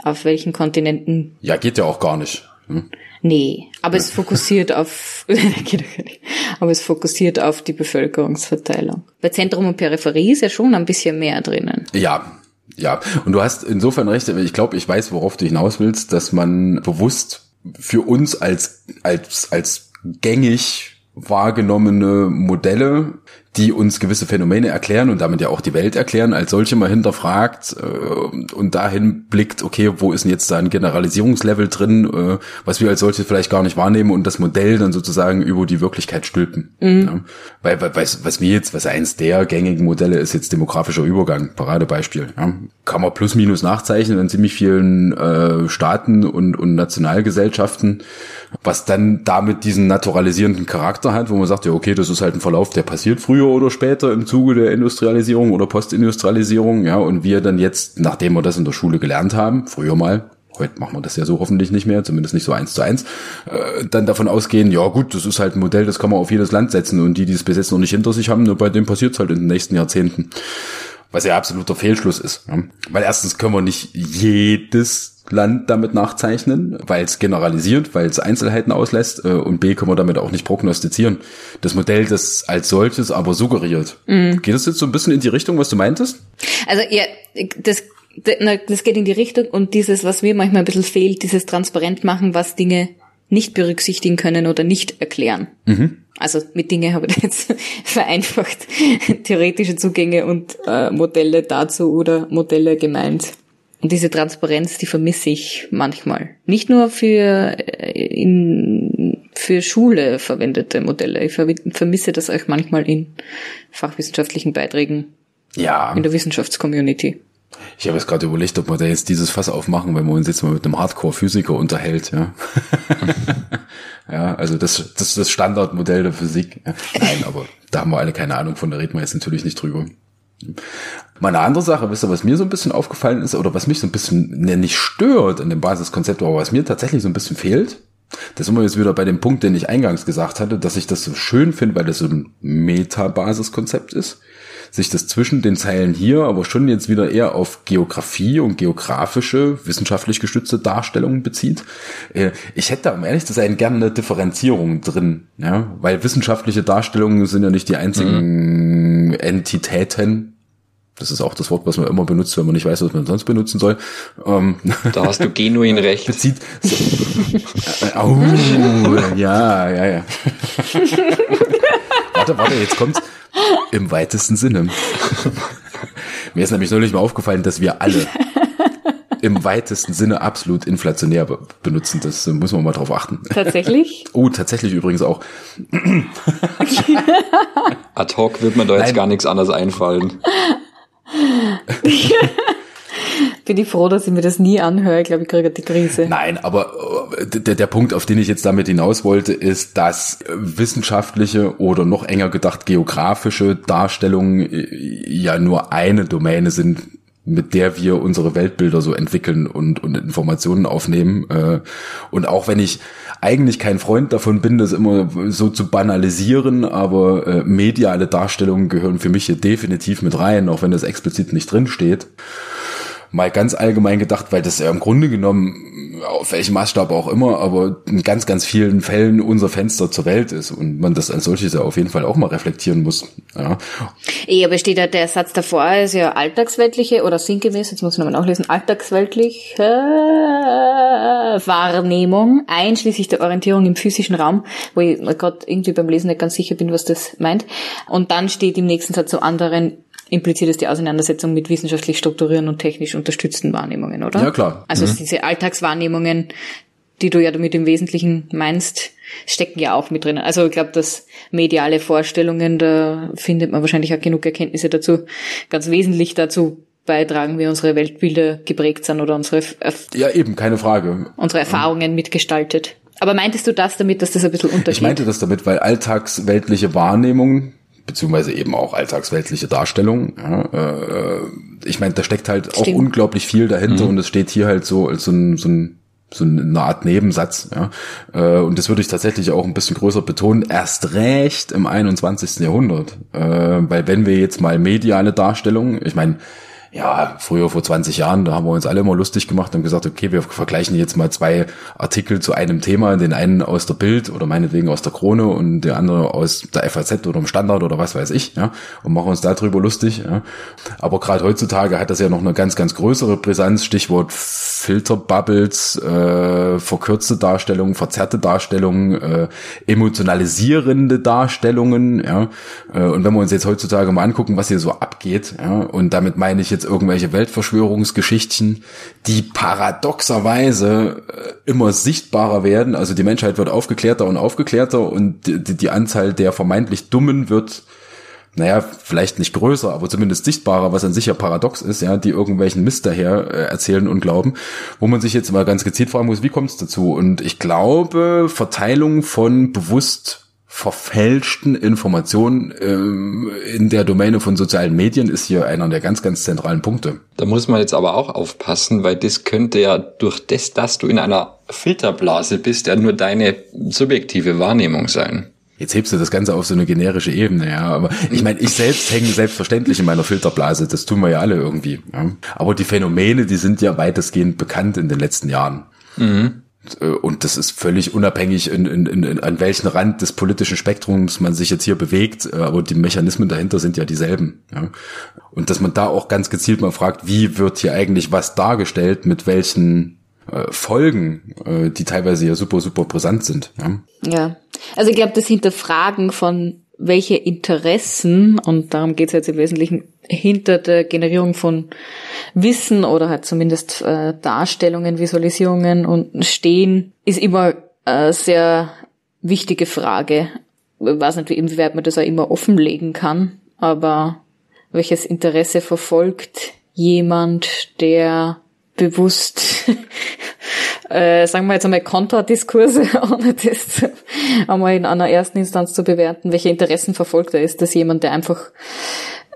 Speaker 4: auf welchen Kontinenten.
Speaker 2: Ja, geht ja auch gar nicht. Hm?
Speaker 4: Nee, aber es fokussiert *laughs* auf, *laughs* geht doch nicht. aber es fokussiert auf die Bevölkerungsverteilung. Bei Zentrum und Peripherie ist ja schon ein bisschen mehr drinnen.
Speaker 2: Ja, ja. Und du hast insofern recht, ich glaube, ich weiß, worauf du hinaus willst, dass man bewusst für uns als, als, als gängig wahrgenommene Modelle die uns gewisse Phänomene erklären und damit ja auch die Welt erklären, als solche mal hinterfragt äh, und dahin blickt, okay, wo ist denn jetzt da ein Generalisierungslevel drin, äh, was wir als solches vielleicht gar nicht wahrnehmen und das Modell dann sozusagen über die Wirklichkeit stülpen. Mhm. Ja? Weil, weil was, was wir jetzt, was eins der gängigen Modelle ist jetzt demografischer Übergang, Paradebeispiel. Ja? Kann man plus minus nachzeichnen in ziemlich vielen äh, Staaten und, und Nationalgesellschaften, was dann damit diesen naturalisierenden Charakter hat, wo man sagt, ja, okay, das ist halt ein Verlauf, der passiert früher früher oder später im Zuge der Industrialisierung oder Postindustrialisierung, ja, und wir dann jetzt, nachdem wir das in der Schule gelernt haben, früher mal, heute machen wir das ja so hoffentlich nicht mehr, zumindest nicht so eins zu eins, äh, dann davon ausgehen, ja gut, das ist halt ein Modell, das kann man auf jedes Land setzen und die, die es bis jetzt noch nicht hinter sich haben, nur bei dem passiert es halt in den nächsten Jahrzehnten. Was ja absoluter Fehlschluss ist. Ja? Weil erstens können wir nicht jedes Land damit nachzeichnen, weil es generalisiert, weil es Einzelheiten auslässt äh, und B können wir damit auch nicht prognostizieren. Das Modell, das als solches aber suggeriert. Mhm. Geht das jetzt so ein bisschen in die Richtung, was du meintest?
Speaker 4: Also ja, das, das geht in die Richtung und dieses, was mir manchmal ein bisschen fehlt, dieses transparent machen, was Dinge nicht berücksichtigen können oder nicht erklären. Mhm. Also mit Dinge habe ich jetzt *laughs* vereinfacht theoretische Zugänge und äh, Modelle dazu oder Modelle gemeint. Und diese Transparenz, die vermisse ich manchmal. Nicht nur für äh, in, für Schule verwendete Modelle. Ich vermisse das auch manchmal in fachwissenschaftlichen Beiträgen.
Speaker 2: Ja.
Speaker 4: In der Wissenschaftscommunity.
Speaker 2: Ich habe jetzt gerade überlegt, ob wir da jetzt dieses Fass aufmachen, wenn wir uns jetzt mal mit einem Hardcore-Physiker unterhält, ja. *laughs* ja, also das, das ist das Standardmodell der Physik. Nein, aber da haben wir alle keine Ahnung von, da reden wir jetzt natürlich nicht drüber. Mal eine andere Sache, wisst ihr, was mir so ein bisschen aufgefallen ist, oder was mich so ein bisschen ne, nicht stört in dem Basiskonzept, aber was mir tatsächlich so ein bisschen fehlt, da sind wir jetzt wieder bei dem Punkt, den ich eingangs gesagt hatte, dass ich das so schön finde, weil das so ein Meta-Basiskonzept ist, sich das zwischen den Zeilen hier aber schon jetzt wieder eher auf Geografie und geografische, wissenschaftlich gestützte Darstellungen bezieht. Äh, ich hätte da, um ehrlich zu sein, gerne eine Differenzierung drin, ja, weil wissenschaftliche Darstellungen sind ja nicht die einzigen mhm. Entitäten, das ist auch das Wort, was man immer benutzt, wenn man nicht weiß, was man sonst benutzen soll.
Speaker 3: Ähm, da hast du genuin *laughs* recht.
Speaker 2: Bezieht. Oh, *laughs* ja, ja, ja. *laughs* warte, warte, jetzt kommt's. Im weitesten Sinne. *laughs* Mir ist nämlich neulich mal aufgefallen, dass wir alle im weitesten Sinne absolut inflationär benutzen. Das muss man mal drauf achten.
Speaker 4: Tatsächlich? *laughs*
Speaker 2: Oh, tatsächlich übrigens auch.
Speaker 3: Ad hoc wird mir da jetzt Nein. gar nichts anderes einfallen. *laughs*
Speaker 4: Bin ich froh, dass ich mir das nie anhöre. Ich glaube, ich kriege die Krise.
Speaker 2: Nein, aber äh, der, der Punkt, auf den ich jetzt damit hinaus wollte, ist, dass wissenschaftliche oder noch enger gedacht geografische Darstellungen äh, ja nur eine Domäne sind, mit der wir unsere Weltbilder so entwickeln und, und Informationen aufnehmen. Äh, und auch wenn ich eigentlich kein Freund davon bin, das immer so zu banalisieren, aber äh, mediale Darstellungen gehören für mich hier definitiv mit rein, auch wenn das explizit nicht drin steht mal ganz allgemein gedacht, weil das ja im Grunde genommen, auf welchem Maßstab auch immer, aber in ganz, ganz vielen Fällen unser Fenster zur Welt ist und man das als solches ja auf jeden Fall auch mal reflektieren muss. Ja.
Speaker 4: Eh, aber steht da der Satz davor, ist ja alltagsweltliche oder sinngemäß, jetzt muss ich nochmal nachlesen, alltagsweltliche Wahrnehmung, einschließlich der Orientierung im physischen Raum, wo ich gerade irgendwie beim Lesen nicht ganz sicher bin, was das meint. Und dann steht im nächsten Satz zu anderen impliziert es die Auseinandersetzung mit wissenschaftlich strukturierten und technisch unterstützten Wahrnehmungen, oder?
Speaker 2: Ja, klar.
Speaker 4: Also mhm. diese Alltagswahrnehmungen, die du ja damit im Wesentlichen meinst, stecken ja auch mit drin. Also ich glaube, dass mediale Vorstellungen, da findet man wahrscheinlich auch genug Erkenntnisse dazu, ganz wesentlich dazu beitragen, wie unsere Weltbilder geprägt sind oder unsere
Speaker 2: ja eben keine Frage
Speaker 4: unsere Erfahrungen mitgestaltet. Aber meintest du das damit, dass das ein bisschen untergeht?
Speaker 2: Ich meinte das damit, weil alltagsweltliche Wahrnehmung beziehungsweise eben auch alltagsweltliche Darstellung. Ja, äh, ich meine, da steckt halt Stimmt. auch unglaublich viel dahinter mhm. und es steht hier halt so als so ein, so ein so eine Art Nebensatz. Ja. Äh, und das würde ich tatsächlich auch ein bisschen größer betonen, erst recht im 21. Jahrhundert. Äh, weil wenn wir jetzt mal mediale Darstellungen, ich meine, ja, früher vor 20 Jahren, da haben wir uns alle immer lustig gemacht und gesagt, okay, wir vergleichen jetzt mal zwei Artikel zu einem Thema, den einen aus der Bild oder meinetwegen aus der Krone und der andere aus der FAZ oder im Standard oder was weiß ich, ja, und machen uns darüber lustig, ja. Aber gerade heutzutage hat das ja noch eine ganz, ganz größere Brisanz, Stichwort Filterbubbles, äh, verkürzte Darstellungen, verzerrte Darstellungen, äh, emotionalisierende Darstellungen, ja. Äh, und wenn wir uns jetzt heutzutage mal angucken, was hier so abgeht, ja, und damit meine ich jetzt irgendwelche Weltverschwörungsgeschichten, die paradoxerweise äh, immer sichtbarer werden. Also die Menschheit wird aufgeklärter und aufgeklärter und die, die Anzahl der vermeintlich Dummen wird naja, vielleicht nicht größer, aber zumindest sichtbarer, was an sich ja paradox ist, ja, die irgendwelchen Mist daher äh, erzählen und glauben, wo man sich jetzt mal ganz gezielt fragen muss, wie kommt es dazu? Und ich glaube, Verteilung von bewusst verfälschten Informationen ähm, in der Domäne von sozialen Medien ist hier einer der ganz, ganz zentralen Punkte.
Speaker 3: Da muss man jetzt aber auch aufpassen, weil das könnte ja durch das, dass du in einer Filterblase bist, ja nur deine subjektive Wahrnehmung sein.
Speaker 2: Jetzt hebst du das Ganze auf so eine generische Ebene, ja. Aber ich meine, ich selbst hänge selbstverständlich in meiner Filterblase. Das tun wir ja alle irgendwie. Ja? Aber die Phänomene, die sind ja weitestgehend bekannt in den letzten Jahren. Mhm. Und das ist völlig unabhängig, in, in, in, an welchen Rand des politischen Spektrums man sich jetzt hier bewegt. Aber die Mechanismen dahinter sind ja dieselben. Ja? Und dass man da auch ganz gezielt mal fragt, wie wird hier eigentlich was dargestellt, mit welchen äh, Folgen, äh, die teilweise ja super, super brisant sind. Ja,
Speaker 4: ja. also ich glaube, das Hinterfragen von welche Interessen, und darum geht es jetzt im Wesentlichen, hinter der Generierung von Wissen oder halt zumindest äh, Darstellungen, Visualisierungen und stehen, ist immer eine sehr wichtige Frage. Ich weiß nicht, inwieweit man das auch immer offenlegen kann, aber welches Interesse verfolgt jemand, der bewusst, *laughs* äh, sagen wir jetzt einmal Kontradiskurse, *laughs* ohne das einmal in einer ersten Instanz zu bewerten, welche Interessen verfolgt er. Ist das jemand, der einfach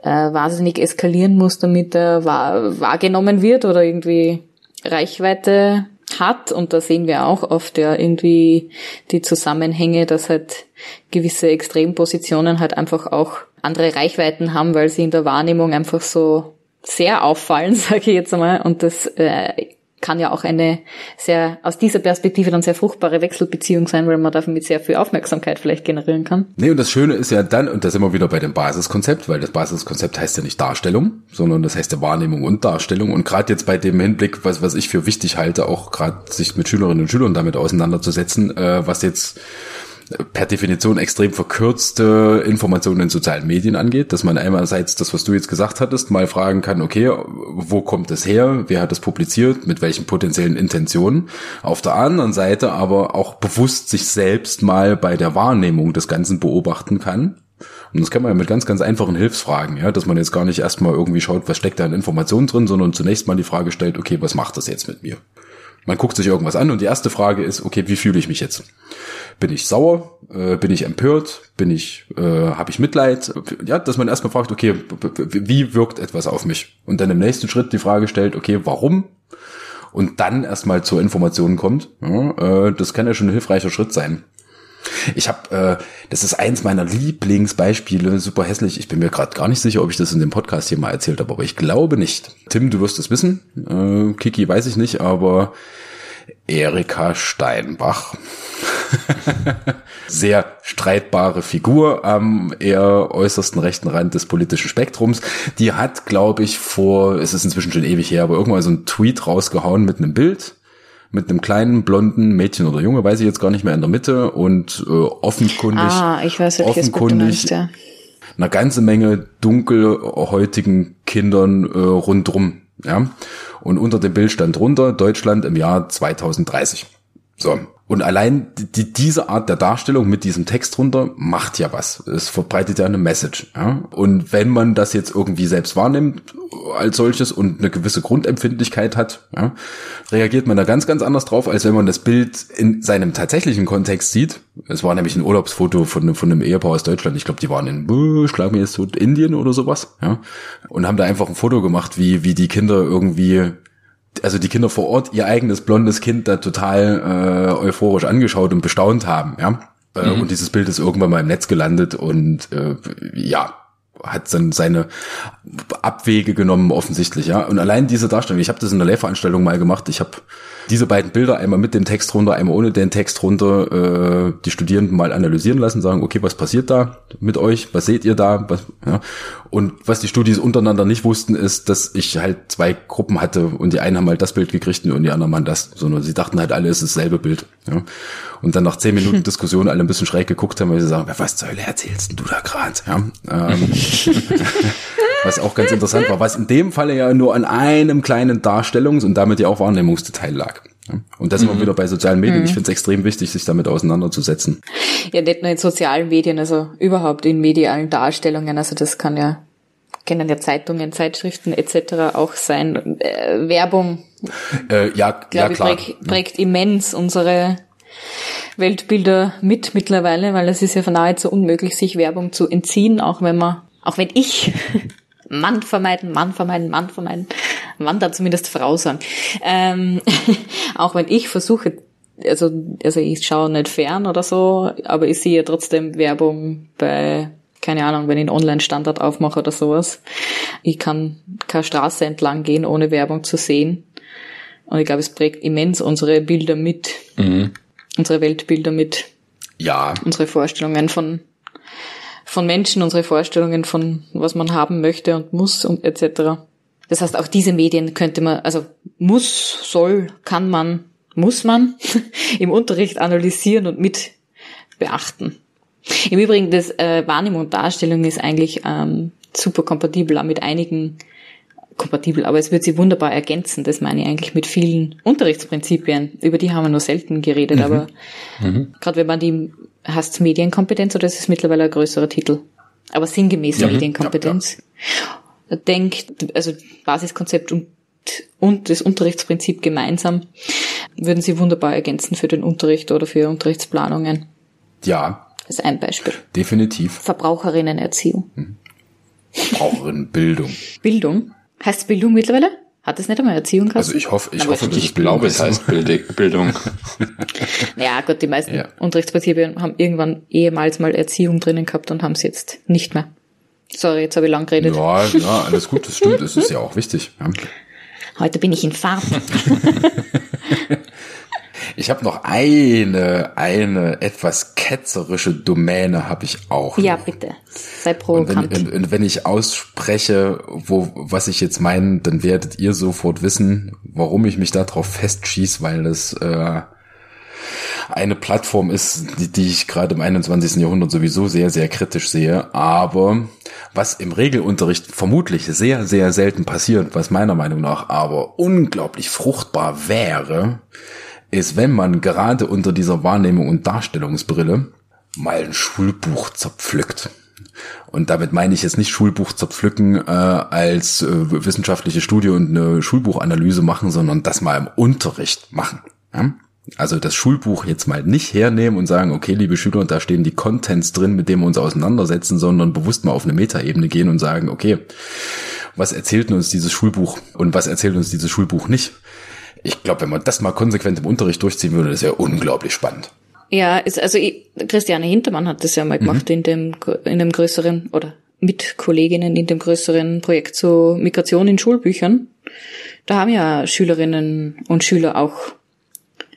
Speaker 4: äh, wahnsinnig eskalieren muss, damit er wahr, wahrgenommen wird oder irgendwie Reichweite hat und da sehen wir auch oft ja irgendwie die Zusammenhänge, dass halt gewisse Extrempositionen halt einfach auch andere Reichweiten haben, weil sie in der Wahrnehmung einfach so sehr auffallen, *laughs* sage ich jetzt einmal. Und das äh, kann ja auch eine sehr, aus dieser Perspektive dann sehr fruchtbare Wechselbeziehung sein, weil man damit sehr viel Aufmerksamkeit vielleicht generieren kann.
Speaker 2: Nee, und das Schöne ist ja dann, und da sind wir wieder bei dem Basiskonzept, weil das Basiskonzept heißt ja nicht Darstellung, sondern das heißt ja Wahrnehmung und Darstellung. Und gerade jetzt bei dem Hinblick, was, was ich für wichtig halte, auch gerade sich mit Schülerinnen und Schülern damit auseinanderzusetzen, äh, was jetzt per Definition extrem verkürzte Informationen in sozialen Medien angeht, dass man einerseits das, was du jetzt gesagt hattest, mal fragen kann, okay, wo kommt es her, wer hat es publiziert, mit welchen potenziellen Intentionen, auf der anderen Seite aber auch bewusst sich selbst mal bei der Wahrnehmung des Ganzen beobachten kann. Und das kann man ja mit ganz, ganz einfachen Hilfsfragen, ja, dass man jetzt gar nicht erstmal irgendwie schaut, was steckt da an Informationen drin, sondern zunächst mal die Frage stellt, okay, was macht das jetzt mit mir? Man guckt sich irgendwas an und die erste Frage ist, okay, wie fühle ich mich jetzt? Bin ich sauer? Äh, bin ich empört? Bin ich, äh, habe ich Mitleid? Ja, dass man erstmal fragt, okay, wie wirkt etwas auf mich? Und dann im nächsten Schritt die Frage stellt, okay, warum? Und dann erstmal zur Information kommt. Ja, äh, das kann ja schon ein hilfreicher Schritt sein. Ich habe, äh, das ist eins meiner Lieblingsbeispiele, super hässlich. Ich bin mir gerade gar nicht sicher, ob ich das in dem Podcast hier mal erzählt habe, aber ich glaube nicht. Tim, du wirst es wissen. Äh, Kiki weiß ich nicht, aber Erika Steinbach. *laughs* Sehr streitbare Figur am eher äußersten rechten Rand des politischen Spektrums. Die hat, glaube ich, vor, es ist inzwischen schon ewig her, aber irgendwann so ein Tweet rausgehauen mit einem Bild mit einem kleinen blonden Mädchen oder Junge, weiß ich jetzt gar nicht mehr in der Mitte und äh, offenkundig,
Speaker 4: ah, ich weiß,
Speaker 2: offenkundig meinst, ja. eine ganze Menge dunkelhäutigen Kindern äh, rundrum, ja. Und unter dem Bild stand drunter Deutschland im Jahr 2030. So. Und allein die, diese Art der Darstellung mit diesem Text drunter macht ja was. Es verbreitet ja eine Message. Ja? Und wenn man das jetzt irgendwie selbst wahrnimmt als solches und eine gewisse Grundempfindlichkeit hat, ja, reagiert man da ganz, ganz anders drauf, als wenn man das Bild in seinem tatsächlichen Kontext sieht. Es war nämlich ein Urlaubsfoto von, von einem Ehepaar aus Deutschland. Ich glaube, die waren in, glaube mir jetzt so Indien oder sowas. Ja? Und haben da einfach ein Foto gemacht, wie, wie die Kinder irgendwie also die Kinder vor Ort ihr eigenes blondes Kind da total äh, euphorisch angeschaut und bestaunt haben, ja. Äh, Und dieses Bild ist irgendwann mal im Netz gelandet und äh, ja, hat dann seine Abwege genommen offensichtlich, ja. Und allein diese Darstellung, ich habe das in der Lehrveranstaltung mal gemacht. Ich habe diese beiden Bilder einmal mit dem Text runter, einmal ohne den Text runter, äh, die Studierenden mal analysieren lassen, sagen, okay, was passiert da mit euch? Was seht ihr da? Was, ja. Und was die Studis untereinander nicht wussten, ist, dass ich halt zwei Gruppen hatte und die einen haben halt das Bild gekriegt und die anderen waren das, sondern sie dachten halt alle, es ist dasselbe Bild. Ja. Und dann nach zehn Minuten *laughs* Diskussion alle ein bisschen schräg geguckt haben, weil sie sagen, was zur Hölle erzählst denn du da gerade? Ja. Ähm, *laughs* *laughs* was auch ganz interessant war, was in dem Falle ja nur an einem kleinen Darstellungs- und damit ja auch Wahrnehmungsdetail lag. Und das sind wir wieder bei sozialen Medien. Ich finde es extrem wichtig, sich damit auseinanderzusetzen.
Speaker 4: Ja, nicht nur in sozialen Medien, also überhaupt in medialen Darstellungen. Also das kann ja, können ja Zeitungen, Zeitschriften etc. auch sein. Äh, Werbung,
Speaker 2: Äh, ja, ja
Speaker 4: ich,
Speaker 2: klar.
Speaker 4: prägt, prägt immens unsere Weltbilder mit mittlerweile, weil es ist ja nahezu unmöglich, sich Werbung zu entziehen, auch wenn man, auch wenn ich *laughs* Mann vermeiden, Mann vermeiden, Mann vermeiden, Mann da zumindest Frau sagen. Ähm, *laughs* auch wenn ich versuche, also, also ich schaue nicht fern oder so, aber ich sehe trotzdem Werbung bei, keine Ahnung, wenn ich einen Online-Standard aufmache oder sowas. Ich kann keine Straße entlang gehen, ohne Werbung zu sehen. Und ich glaube, es prägt immens unsere Bilder mit, unsere Weltbilder mit,
Speaker 2: Ja,
Speaker 4: unsere Vorstellungen von, von Menschen, unsere Vorstellungen von, was man haben möchte und muss und etc. Das heißt, auch diese Medien könnte man, also muss, soll, kann man, muss man *laughs* im Unterricht analysieren und mit beachten. Im Übrigen, das äh, Wahrnehmung und Darstellung ist eigentlich ähm, super kompatibel auch mit einigen kompatibel, aber es wird sie wunderbar ergänzen. Das meine ich eigentlich mit vielen Unterrichtsprinzipien. Über die haben wir nur selten geredet, aber gerade wenn man die heißt Medienkompetenz oder ist es mittlerweile ein größerer Titel? Aber sinngemäß Medienkompetenz. Denkt, also Basiskonzept und, und das Unterrichtsprinzip gemeinsam würden sie wunderbar ergänzen für den Unterricht oder für Unterrichtsplanungen.
Speaker 2: ja,
Speaker 4: Das ist ein Beispiel.
Speaker 2: definitiv.
Speaker 4: Verbraucherinnenerziehung.
Speaker 2: Braucherin Bildung.
Speaker 4: Heißt Bildung mittlerweile? Hat es nicht einmal Erziehung gehabt?
Speaker 2: Also ich hoffe, ich hoffe,
Speaker 3: Ich glaube, es heißt Bild- Bildung. *laughs*
Speaker 4: Ja, gut, die meisten
Speaker 2: Ja.
Speaker 4: Unterrichtsprinzipien haben irgendwann ehemals mal Erziehung drinnen gehabt und haben es jetzt nicht mehr. Sorry, jetzt habe ich lang geredet.
Speaker 2: Ja, ja, alles gut, das stimmt, das ist ja auch wichtig. Ja.
Speaker 4: Heute bin ich in Fahrt. *laughs*
Speaker 2: Ich habe noch eine, eine etwas ketzerische Domäne habe ich auch.
Speaker 4: ja,
Speaker 2: noch.
Speaker 4: bitte. Sei
Speaker 2: Und wenn,
Speaker 4: provokant.
Speaker 2: und, und wenn ich ausspreche, wo, was ich jetzt meine, dann werdet ihr sofort wissen, warum ich mich darauf festschieß, weil das äh, eine Plattform ist, die, die ich gerade im 21. Jahrhundert sowieso sehr, sehr kritisch sehe. Aber was im Regelunterricht vermutlich sehr, sehr selten passiert, was meiner Meinung nach aber unglaublich fruchtbar wäre, ist, wenn man gerade unter dieser Wahrnehmung und Darstellungsbrille mal ein Schulbuch zerpflückt. Und damit meine ich jetzt nicht Schulbuch zerpflücken äh, als äh, wissenschaftliche Studie und eine Schulbuchanalyse machen, sondern das mal im Unterricht machen. Ja? Also das Schulbuch jetzt mal nicht hernehmen und sagen, okay, liebe Schüler, da stehen die Contents drin, mit denen wir uns auseinandersetzen, sondern bewusst mal auf eine Metaebene gehen und sagen, okay, was erzählt uns dieses Schulbuch und was erzählt uns dieses Schulbuch nicht? Ich glaube, wenn man das mal konsequent im Unterricht durchziehen würde, das wäre unglaublich spannend.
Speaker 4: Ja, ist, also ich, Christiane Hintermann hat das ja mal gemacht in dem in dem größeren oder mit Kolleginnen in dem größeren Projekt zur Migration in Schulbüchern. Da haben ja Schülerinnen und Schüler auch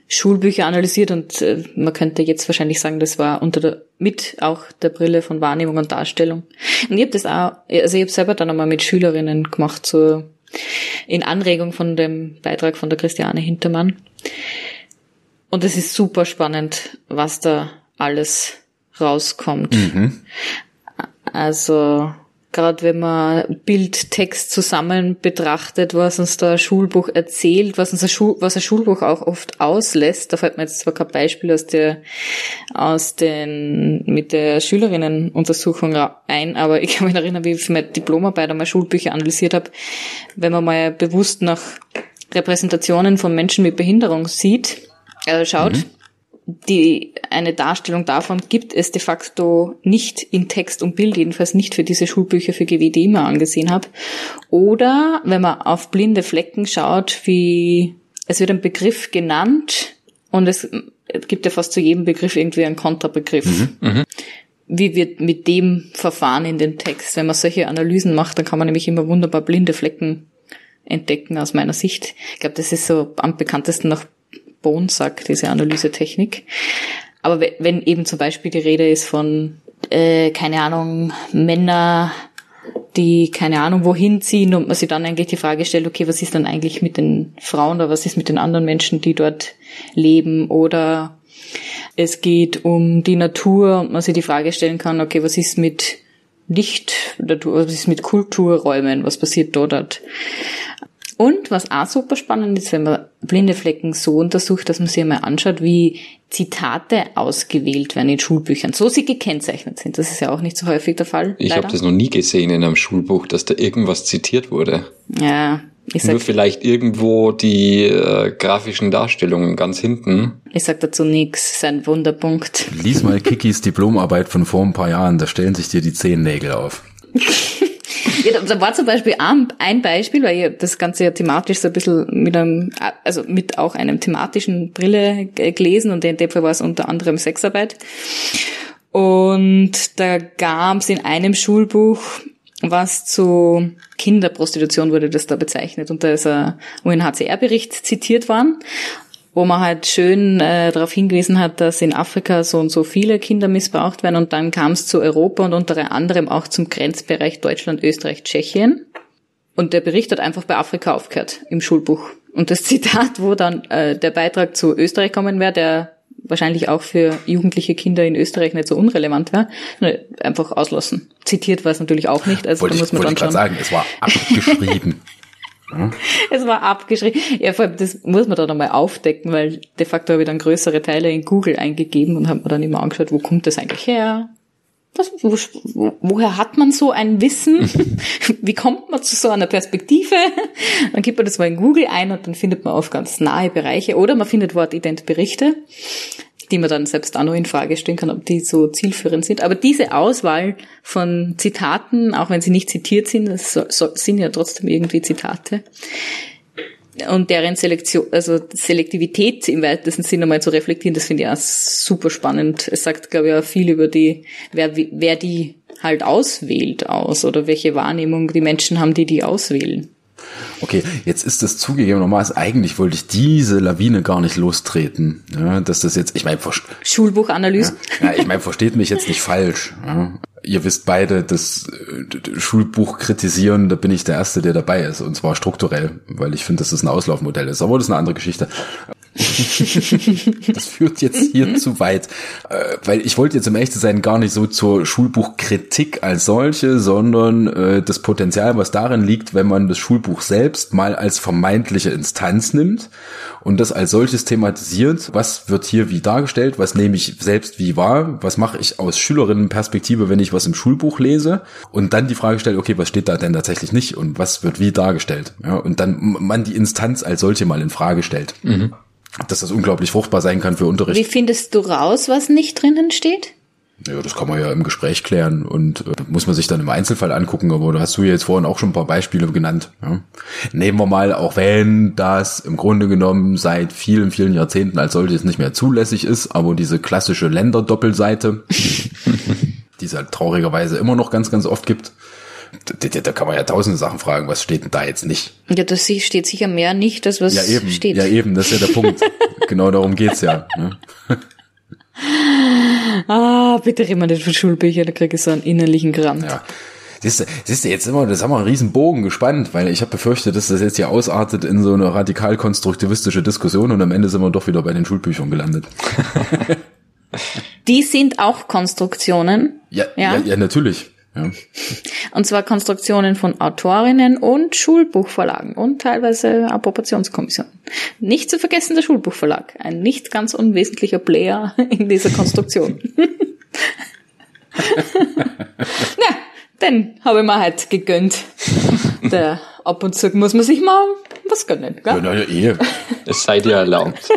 Speaker 4: Schulbücher analysiert und äh, man könnte jetzt wahrscheinlich sagen, das war unter der mit auch der Brille von Wahrnehmung und Darstellung. Und ich habe das auch, also ich habe selber dann einmal mit Schülerinnen gemacht, so in Anregung von dem Beitrag von der Christiane Hintermann. Und es ist super spannend, was da alles rauskommt. Also gerade wenn man Bild, Text zusammen betrachtet, was uns da ein Schulbuch erzählt, was uns ein, Schul was ein Schulbuch auch oft auslässt, da fällt mir jetzt zwar kein Beispiel aus der aus den mit der Schülerinnenuntersuchung ein, aber ich kann mich erinnern, wie ich für meine Diplomarbeit einmal Schulbücher analysiert habe, wenn man mal bewusst nach Repräsentationen von Menschen mit Behinderung sieht, äh, schaut, die, eine Darstellung davon gibt es de facto nicht in Text und Bild, jedenfalls nicht für diese Schulbücher für GW, die ich immer angesehen habe. Oder wenn man auf blinde Flecken schaut, wie es wird ein Begriff genannt und es gibt ja fast zu jedem Begriff irgendwie einen Konterbegriff. Wie wird mit dem verfahren in den Text? Wenn man solche Analysen macht, dann kann man nämlich immer wunderbar blinde Flecken entdecken aus meiner Sicht. Ich glaube, das ist so am bekanntesten nach Bonsack, diese Analysetechnik. Aber we- wenn eben zum Beispiel die Rede ist von, äh, keine Ahnung, Männer, die keine Ahnung wohin ziehen und man sich dann eigentlich die Frage stellt, okay, was ist dann eigentlich mit den Frauen oder was ist mit den anderen Menschen, die dort leben oder es geht um die Natur und man sich die Frage stellen kann, okay, was ist mit Licht, was ist mit Kulturräumen, was passiert dort? Und was auch super spannend ist, wenn man blinde Flecken so untersucht, dass man sich einmal anschaut, wie Zitate ausgewählt werden in Schulbüchern, so sie gekennzeichnet sind. Das ist ja auch nicht so häufig der Fall.
Speaker 3: Ich habe das noch nie gesehen in einem Schulbuch, dass da irgendwas zitiert wurde.
Speaker 4: Ja, ich
Speaker 3: Nur
Speaker 4: sag,
Speaker 3: vielleicht irgendwo die äh, grafischen Darstellungen ganz hinten.
Speaker 4: ich sag dazu nichts. Ist ein Wunderpunkt.
Speaker 2: Lies mal Kikis Diplomarbeit von vor ein paar Jahren, da stellen sich dir die Zehennägel auf. *laughs*
Speaker 4: Ja, da war zum Beispiel ein Beispiel, weil ich das Ganze ja thematisch so ein bisschen mit einem, also mit auch einem thematischen Brille gelesen und in dem Fall war es unter anderem Sexarbeit. Und da gab es in einem Schulbuch was zu Kinderprostitution wurde das da bezeichnet und da ist ein UNHCR-Bericht zitiert worden wo man halt schön äh, darauf hingewiesen hat, dass in Afrika so und so viele Kinder missbraucht werden und dann kam es zu Europa und unter anderem auch zum Grenzbereich Deutschland, Österreich, Tschechien. Und der Bericht hat einfach bei Afrika aufgehört im Schulbuch. Und das *laughs* Zitat, wo dann äh, der Beitrag zu Österreich kommen wäre, der wahrscheinlich auch für jugendliche Kinder in Österreich nicht so unrelevant wäre, ne, einfach auslassen. Zitiert war es natürlich auch nicht, also
Speaker 2: Wollte
Speaker 4: da muss man
Speaker 2: ich
Speaker 4: dann schon.
Speaker 2: sagen, es war abgeschrieben. *laughs* *laughs*
Speaker 4: Es war abgeschrieben. Ja, vor allem, das muss man dann einmal aufdecken, weil de facto habe ich dann größere Teile in Google eingegeben und habe mir dann immer angeschaut, wo kommt das eigentlich her? Wo, wo, woher hat man so ein Wissen? *laughs* Wie kommt man zu so einer Perspektive? Dann gibt man das mal in Google ein und dann findet man auf ganz nahe Bereiche oder man findet wortident Berichte, die man dann selbst auch noch in Frage stellen kann, ob die so zielführend sind. Aber diese Auswahl von Zitaten, auch wenn sie nicht zitiert sind, das sind ja trotzdem irgendwie Zitate, und deren Selektion, also Selektivität im weitesten Sinne mal zu reflektieren, das finde ich auch super spannend. Es sagt, glaube ich, auch viel über die, wer, wer die halt auswählt aus oder welche Wahrnehmung die Menschen haben, die die auswählen.
Speaker 2: Okay, jetzt ist das zugegebenermaßen, eigentlich wollte ich diese Lawine gar nicht lostreten. Ja, dass das jetzt, ich meine, verst-
Speaker 4: Schulbuchanalysen.
Speaker 2: ja, ich meine, versteht mich jetzt nicht falsch. Ja. Ihr wisst beide, das äh, Schulbuch kritisieren, da bin ich der Erste, der dabei ist. Und zwar strukturell, weil ich finde, dass es ein Auslaufmodell ist. Aber das ist eine andere Geschichte. *laughs* das führt jetzt hier zu weit. Äh, weil ich wollte jetzt ehrlich zu sein gar nicht so zur Schulbuchkritik als solche, sondern äh, das Potenzial, was darin liegt, wenn man das Schulbuch selbst mal als vermeintliche Instanz nimmt und das als solches thematisiert. Was wird hier wie dargestellt? Was nehme ich selbst wie wahr? Was mache ich aus Schülerinnenperspektive, wenn ich was im Schulbuch lese? Und dann die Frage stellt, okay, was steht da denn tatsächlich nicht und was wird wie dargestellt? Ja, und dann man die Instanz als solche mal in Frage stellt. Dass das unglaublich fruchtbar sein kann für
Speaker 4: Wie
Speaker 2: Unterricht.
Speaker 4: findest du raus, was nicht drinnen steht?
Speaker 2: Ja, das kann man ja im Gespräch klären und äh, muss man sich dann im Einzelfall angucken, aber da hast du ja jetzt vorhin auch schon ein paar Beispiele genannt. Ja. Nehmen wir mal, auch wenn das im Grunde genommen seit vielen, vielen Jahrzehnten als solches nicht mehr zulässig ist, aber diese klassische Länderdoppelseite, *laughs* die es halt traurigerweise immer noch ganz, ganz oft gibt, da, da, kann man ja tausende Sachen fragen, was steht denn da jetzt nicht?
Speaker 4: Ja, das steht sicher mehr nicht, als was
Speaker 2: Ja eben,
Speaker 4: steht.
Speaker 2: ja eben, das ist ja der Punkt. *laughs* genau darum geht's ja. Ne? *laughs*
Speaker 4: Ah, bitte reden wir nicht von Schulbüchern, da kriege ich so einen innerlichen Krampf.
Speaker 2: Ja. Siehst du, siehst du, jetzt immer, das haben wir einen riesen Bogen gespannt, weil ich habe befürchtet, dass das jetzt hier ausartet in so eine radikal konstruktivistische Diskussion und am Ende sind wir doch wieder bei den Schulbüchern gelandet. *laughs*
Speaker 4: Die sind auch Konstruktionen.
Speaker 2: Ja, ja,
Speaker 4: Ja.
Speaker 2: ja, natürlich. Ja.
Speaker 4: Und zwar Konstruktionen von Autorinnen und Schulbuchverlagen und teilweise Approbationskommissionen. Nicht zu vergessen der Schulbuchverlag. Ein nicht ganz unwesentlicher Player *laughs* in dieser Konstruktion. *laughs* ja, den habe ich mir halt gegönnt. Der ab und zu muss man sich mal was gönnen.
Speaker 2: Ja,
Speaker 4: Gell?
Speaker 2: ja, eh.
Speaker 3: Es sei dir erlaubt. *laughs*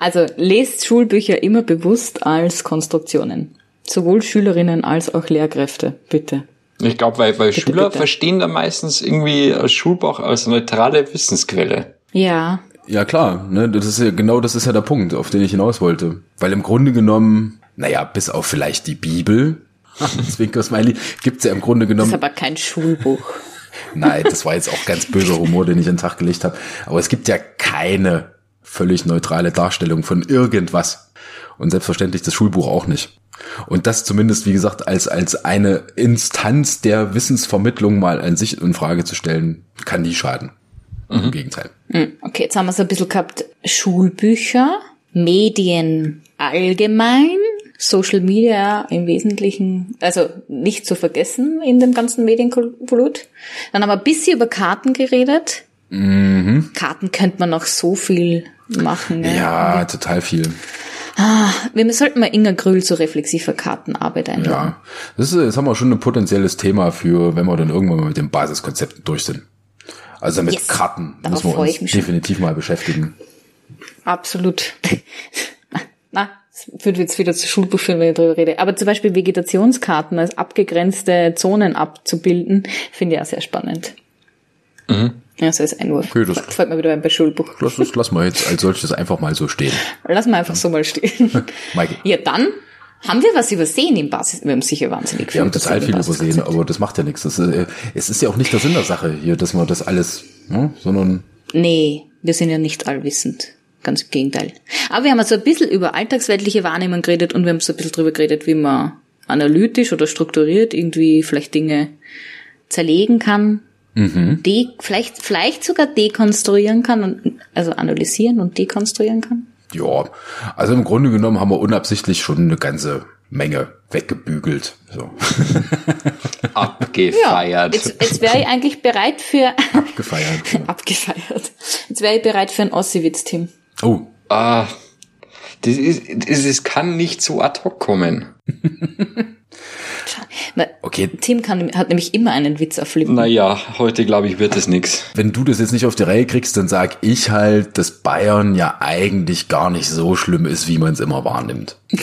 Speaker 4: Also lest Schulbücher immer bewusst als Konstruktionen. Sowohl Schülerinnen als auch Lehrkräfte, bitte.
Speaker 3: Ich glaube, weil, weil
Speaker 4: Bitte,
Speaker 3: Schüler
Speaker 4: bitte.
Speaker 3: verstehen da meistens irgendwie das Schulbuch als neutrale Wissensquelle.
Speaker 4: Ja,
Speaker 2: Ja klar, ne, das ist ja genau das ist ja der Punkt, auf den ich hinaus wollte. Weil im Grunde genommen, naja, bis auf vielleicht die Bibel, *laughs* Zwinker Smiley, gibt's ja im Grunde
Speaker 4: das ist
Speaker 2: genommen.
Speaker 4: aber kein Schulbuch. *laughs*
Speaker 2: Nein, das war jetzt auch ganz böser Humor, den ich an den Tag gelegt habe. Aber es gibt ja keine völlig neutrale Darstellung von irgendwas. Und selbstverständlich das Schulbuch auch nicht. Und das zumindest, wie gesagt, als, als eine Instanz der Wissensvermittlung mal an sich in Frage zu stellen, kann nie schaden. Im Gegenteil.
Speaker 4: Hm, Okay, jetzt haben wir so ein bisschen gehabt Schulbücher, Medien allgemein, Social Media im Wesentlichen, also nicht zu vergessen in dem ganzen Medienpolut. Dann haben wir ein bisschen über Karten geredet. Karten könnte man noch so viel machen. Ne?
Speaker 2: Ja, total viel.
Speaker 4: Wir sollten mal Inga Grühl zu reflexiver Kartenarbeit einladen.
Speaker 2: Ja, das ist, jetzt haben wir schon ein potenzielles Thema für, wenn wir dann irgendwann mal mit den Basiskonzepten durch sind. Also mit
Speaker 4: Yes,
Speaker 2: Karten
Speaker 4: darauf
Speaker 2: müssen wir uns
Speaker 4: mich schon.
Speaker 2: definitiv mal beschäftigen.
Speaker 4: Absolut. *laughs* Na, es führt jetzt wieder zu Schulbuch führen, wenn ich darüber rede. Aber zum Beispiel Vegetationskarten als abgegrenzte Zonen abzubilden, finde ich auch sehr spannend. Ja, so ist Einwurf.
Speaker 2: Okay, das-
Speaker 4: Gefällt mir wieder bei Schulbuch.
Speaker 2: Lass das lassen wir jetzt als solches einfach mal so stehen.
Speaker 4: Lass mal einfach so mal stehen. *laughs*
Speaker 2: Maike.
Speaker 4: Ja, dann haben wir was übersehen im Basis. Wir haben sicher wahnsinnig
Speaker 2: Wir haben
Speaker 4: viel
Speaker 2: total viel übersehen, aber das macht ja nichts. Das äh, es ist ja auch nicht der Sinn der Sache hier, dass man das alles, ne, sondern
Speaker 4: Nee, wir sind ja nicht allwissend. Ganz im Gegenteil. Aber wir haben also ein bisschen über alltagsweltliche Wahrnehmung geredet und wir haben so ein bisschen drüber geredet, wie man analytisch oder strukturiert irgendwie vielleicht Dinge zerlegen kann, de vielleicht, vielleicht sogar dekonstruieren kann und also analysieren und dekonstruieren kann.
Speaker 2: ja. Also im Grunde genommen haben wir unabsichtlich schon eine ganze Menge weggebügelt. So. *laughs*
Speaker 3: Abgefeiert.
Speaker 4: Jetzt, jetzt wäre ich eigentlich bereit für *laughs*
Speaker 2: Gefeiert.
Speaker 4: abgefeiert. Jetzt wäre ich bereit für ein Ossiwitz-Team.
Speaker 2: Oh,
Speaker 3: Ah, das, ist, das ist, kann nicht so ad hoc kommen. *laughs*
Speaker 2: Okay.
Speaker 4: Tim kann, hat nämlich immer einen Witz auf Lippen.
Speaker 3: Naja, heute glaube ich wird es nix.
Speaker 2: Wenn du das jetzt nicht auf die Reihe kriegst, dann sag ich halt, dass Bayern ja eigentlich gar nicht so schlimm ist, wie man es immer wahrnimmt. *laughs*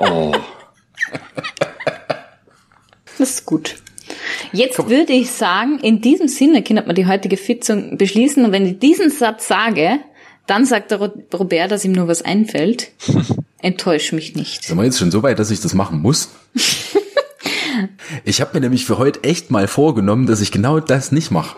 Speaker 3: Oh.
Speaker 4: Das ist gut. Jetzt würde ich sagen, in diesem Sinne kann man die heutige Sitzung beschließen. Und wenn ich diesen Satz sage, dann sagt der Ro- Robert, dass ihm nur was einfällt. *laughs* Enttäusch mich nicht.
Speaker 2: Sind wir jetzt schon so weit, dass ich das machen muss? *laughs* Ich habe mir nämlich für heute echt mal vorgenommen, dass ich genau das nicht mache.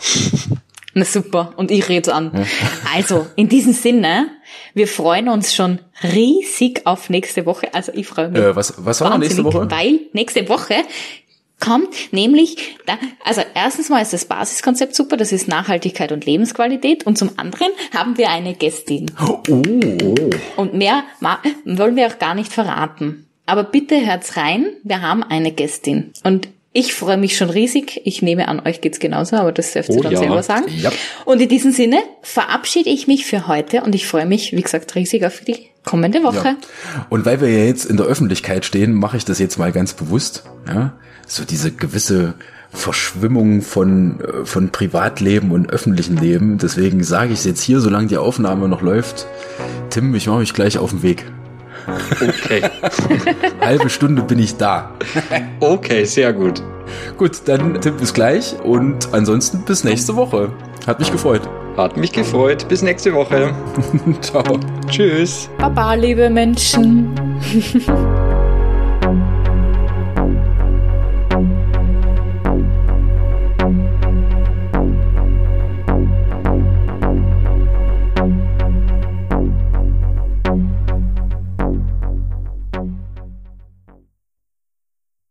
Speaker 4: Na super. Und ich rede an. Also, in diesem Sinne, wir freuen uns schon riesig auf nächste Woche. Also, ich freue mich.
Speaker 2: Äh, was was wir nächste Woche?
Speaker 4: Weil nächste Woche kommt nämlich, da, also erstens mal ist das Basiskonzept super, das ist Nachhaltigkeit und Lebensqualität und zum anderen haben wir eine Gästin.
Speaker 2: Oh,
Speaker 4: Und mehr wollen wir auch gar nicht verraten. Aber bitte hört's rein, wir haben eine Gästin. Und ich freue mich schon riesig. Ich nehme an, euch geht's genauso, aber das dürft ihr
Speaker 3: Oh
Speaker 4: dann
Speaker 3: ja.
Speaker 4: selber sagen.
Speaker 2: Ja.
Speaker 4: Und in diesem Sinne verabschiede ich mich für heute und ich freue mich, wie gesagt, riesig auf die kommende Woche.
Speaker 2: Ja. Und weil wir ja jetzt in der Öffentlichkeit stehen, mache ich das jetzt mal ganz bewusst. Ja? So diese gewisse Verschwimmung von, äh, von Privatleben und öffentlichen Leben. Deswegen sage ich es jetzt hier, solange die Aufnahme noch läuft. Tim, ich mache mich gleich auf den Weg.
Speaker 3: Okay. *laughs*
Speaker 2: Halbe Stunde bin ich da.
Speaker 3: Okay, sehr gut.
Speaker 2: Gut, dann Tim, bis gleich und ansonsten bis nächste Woche. Hat mich gefreut.
Speaker 3: Hat mich gefreut. Bis nächste Woche. *laughs*
Speaker 2: Ciao.
Speaker 3: Tschüss.
Speaker 4: Baba, liebe Menschen. *laughs*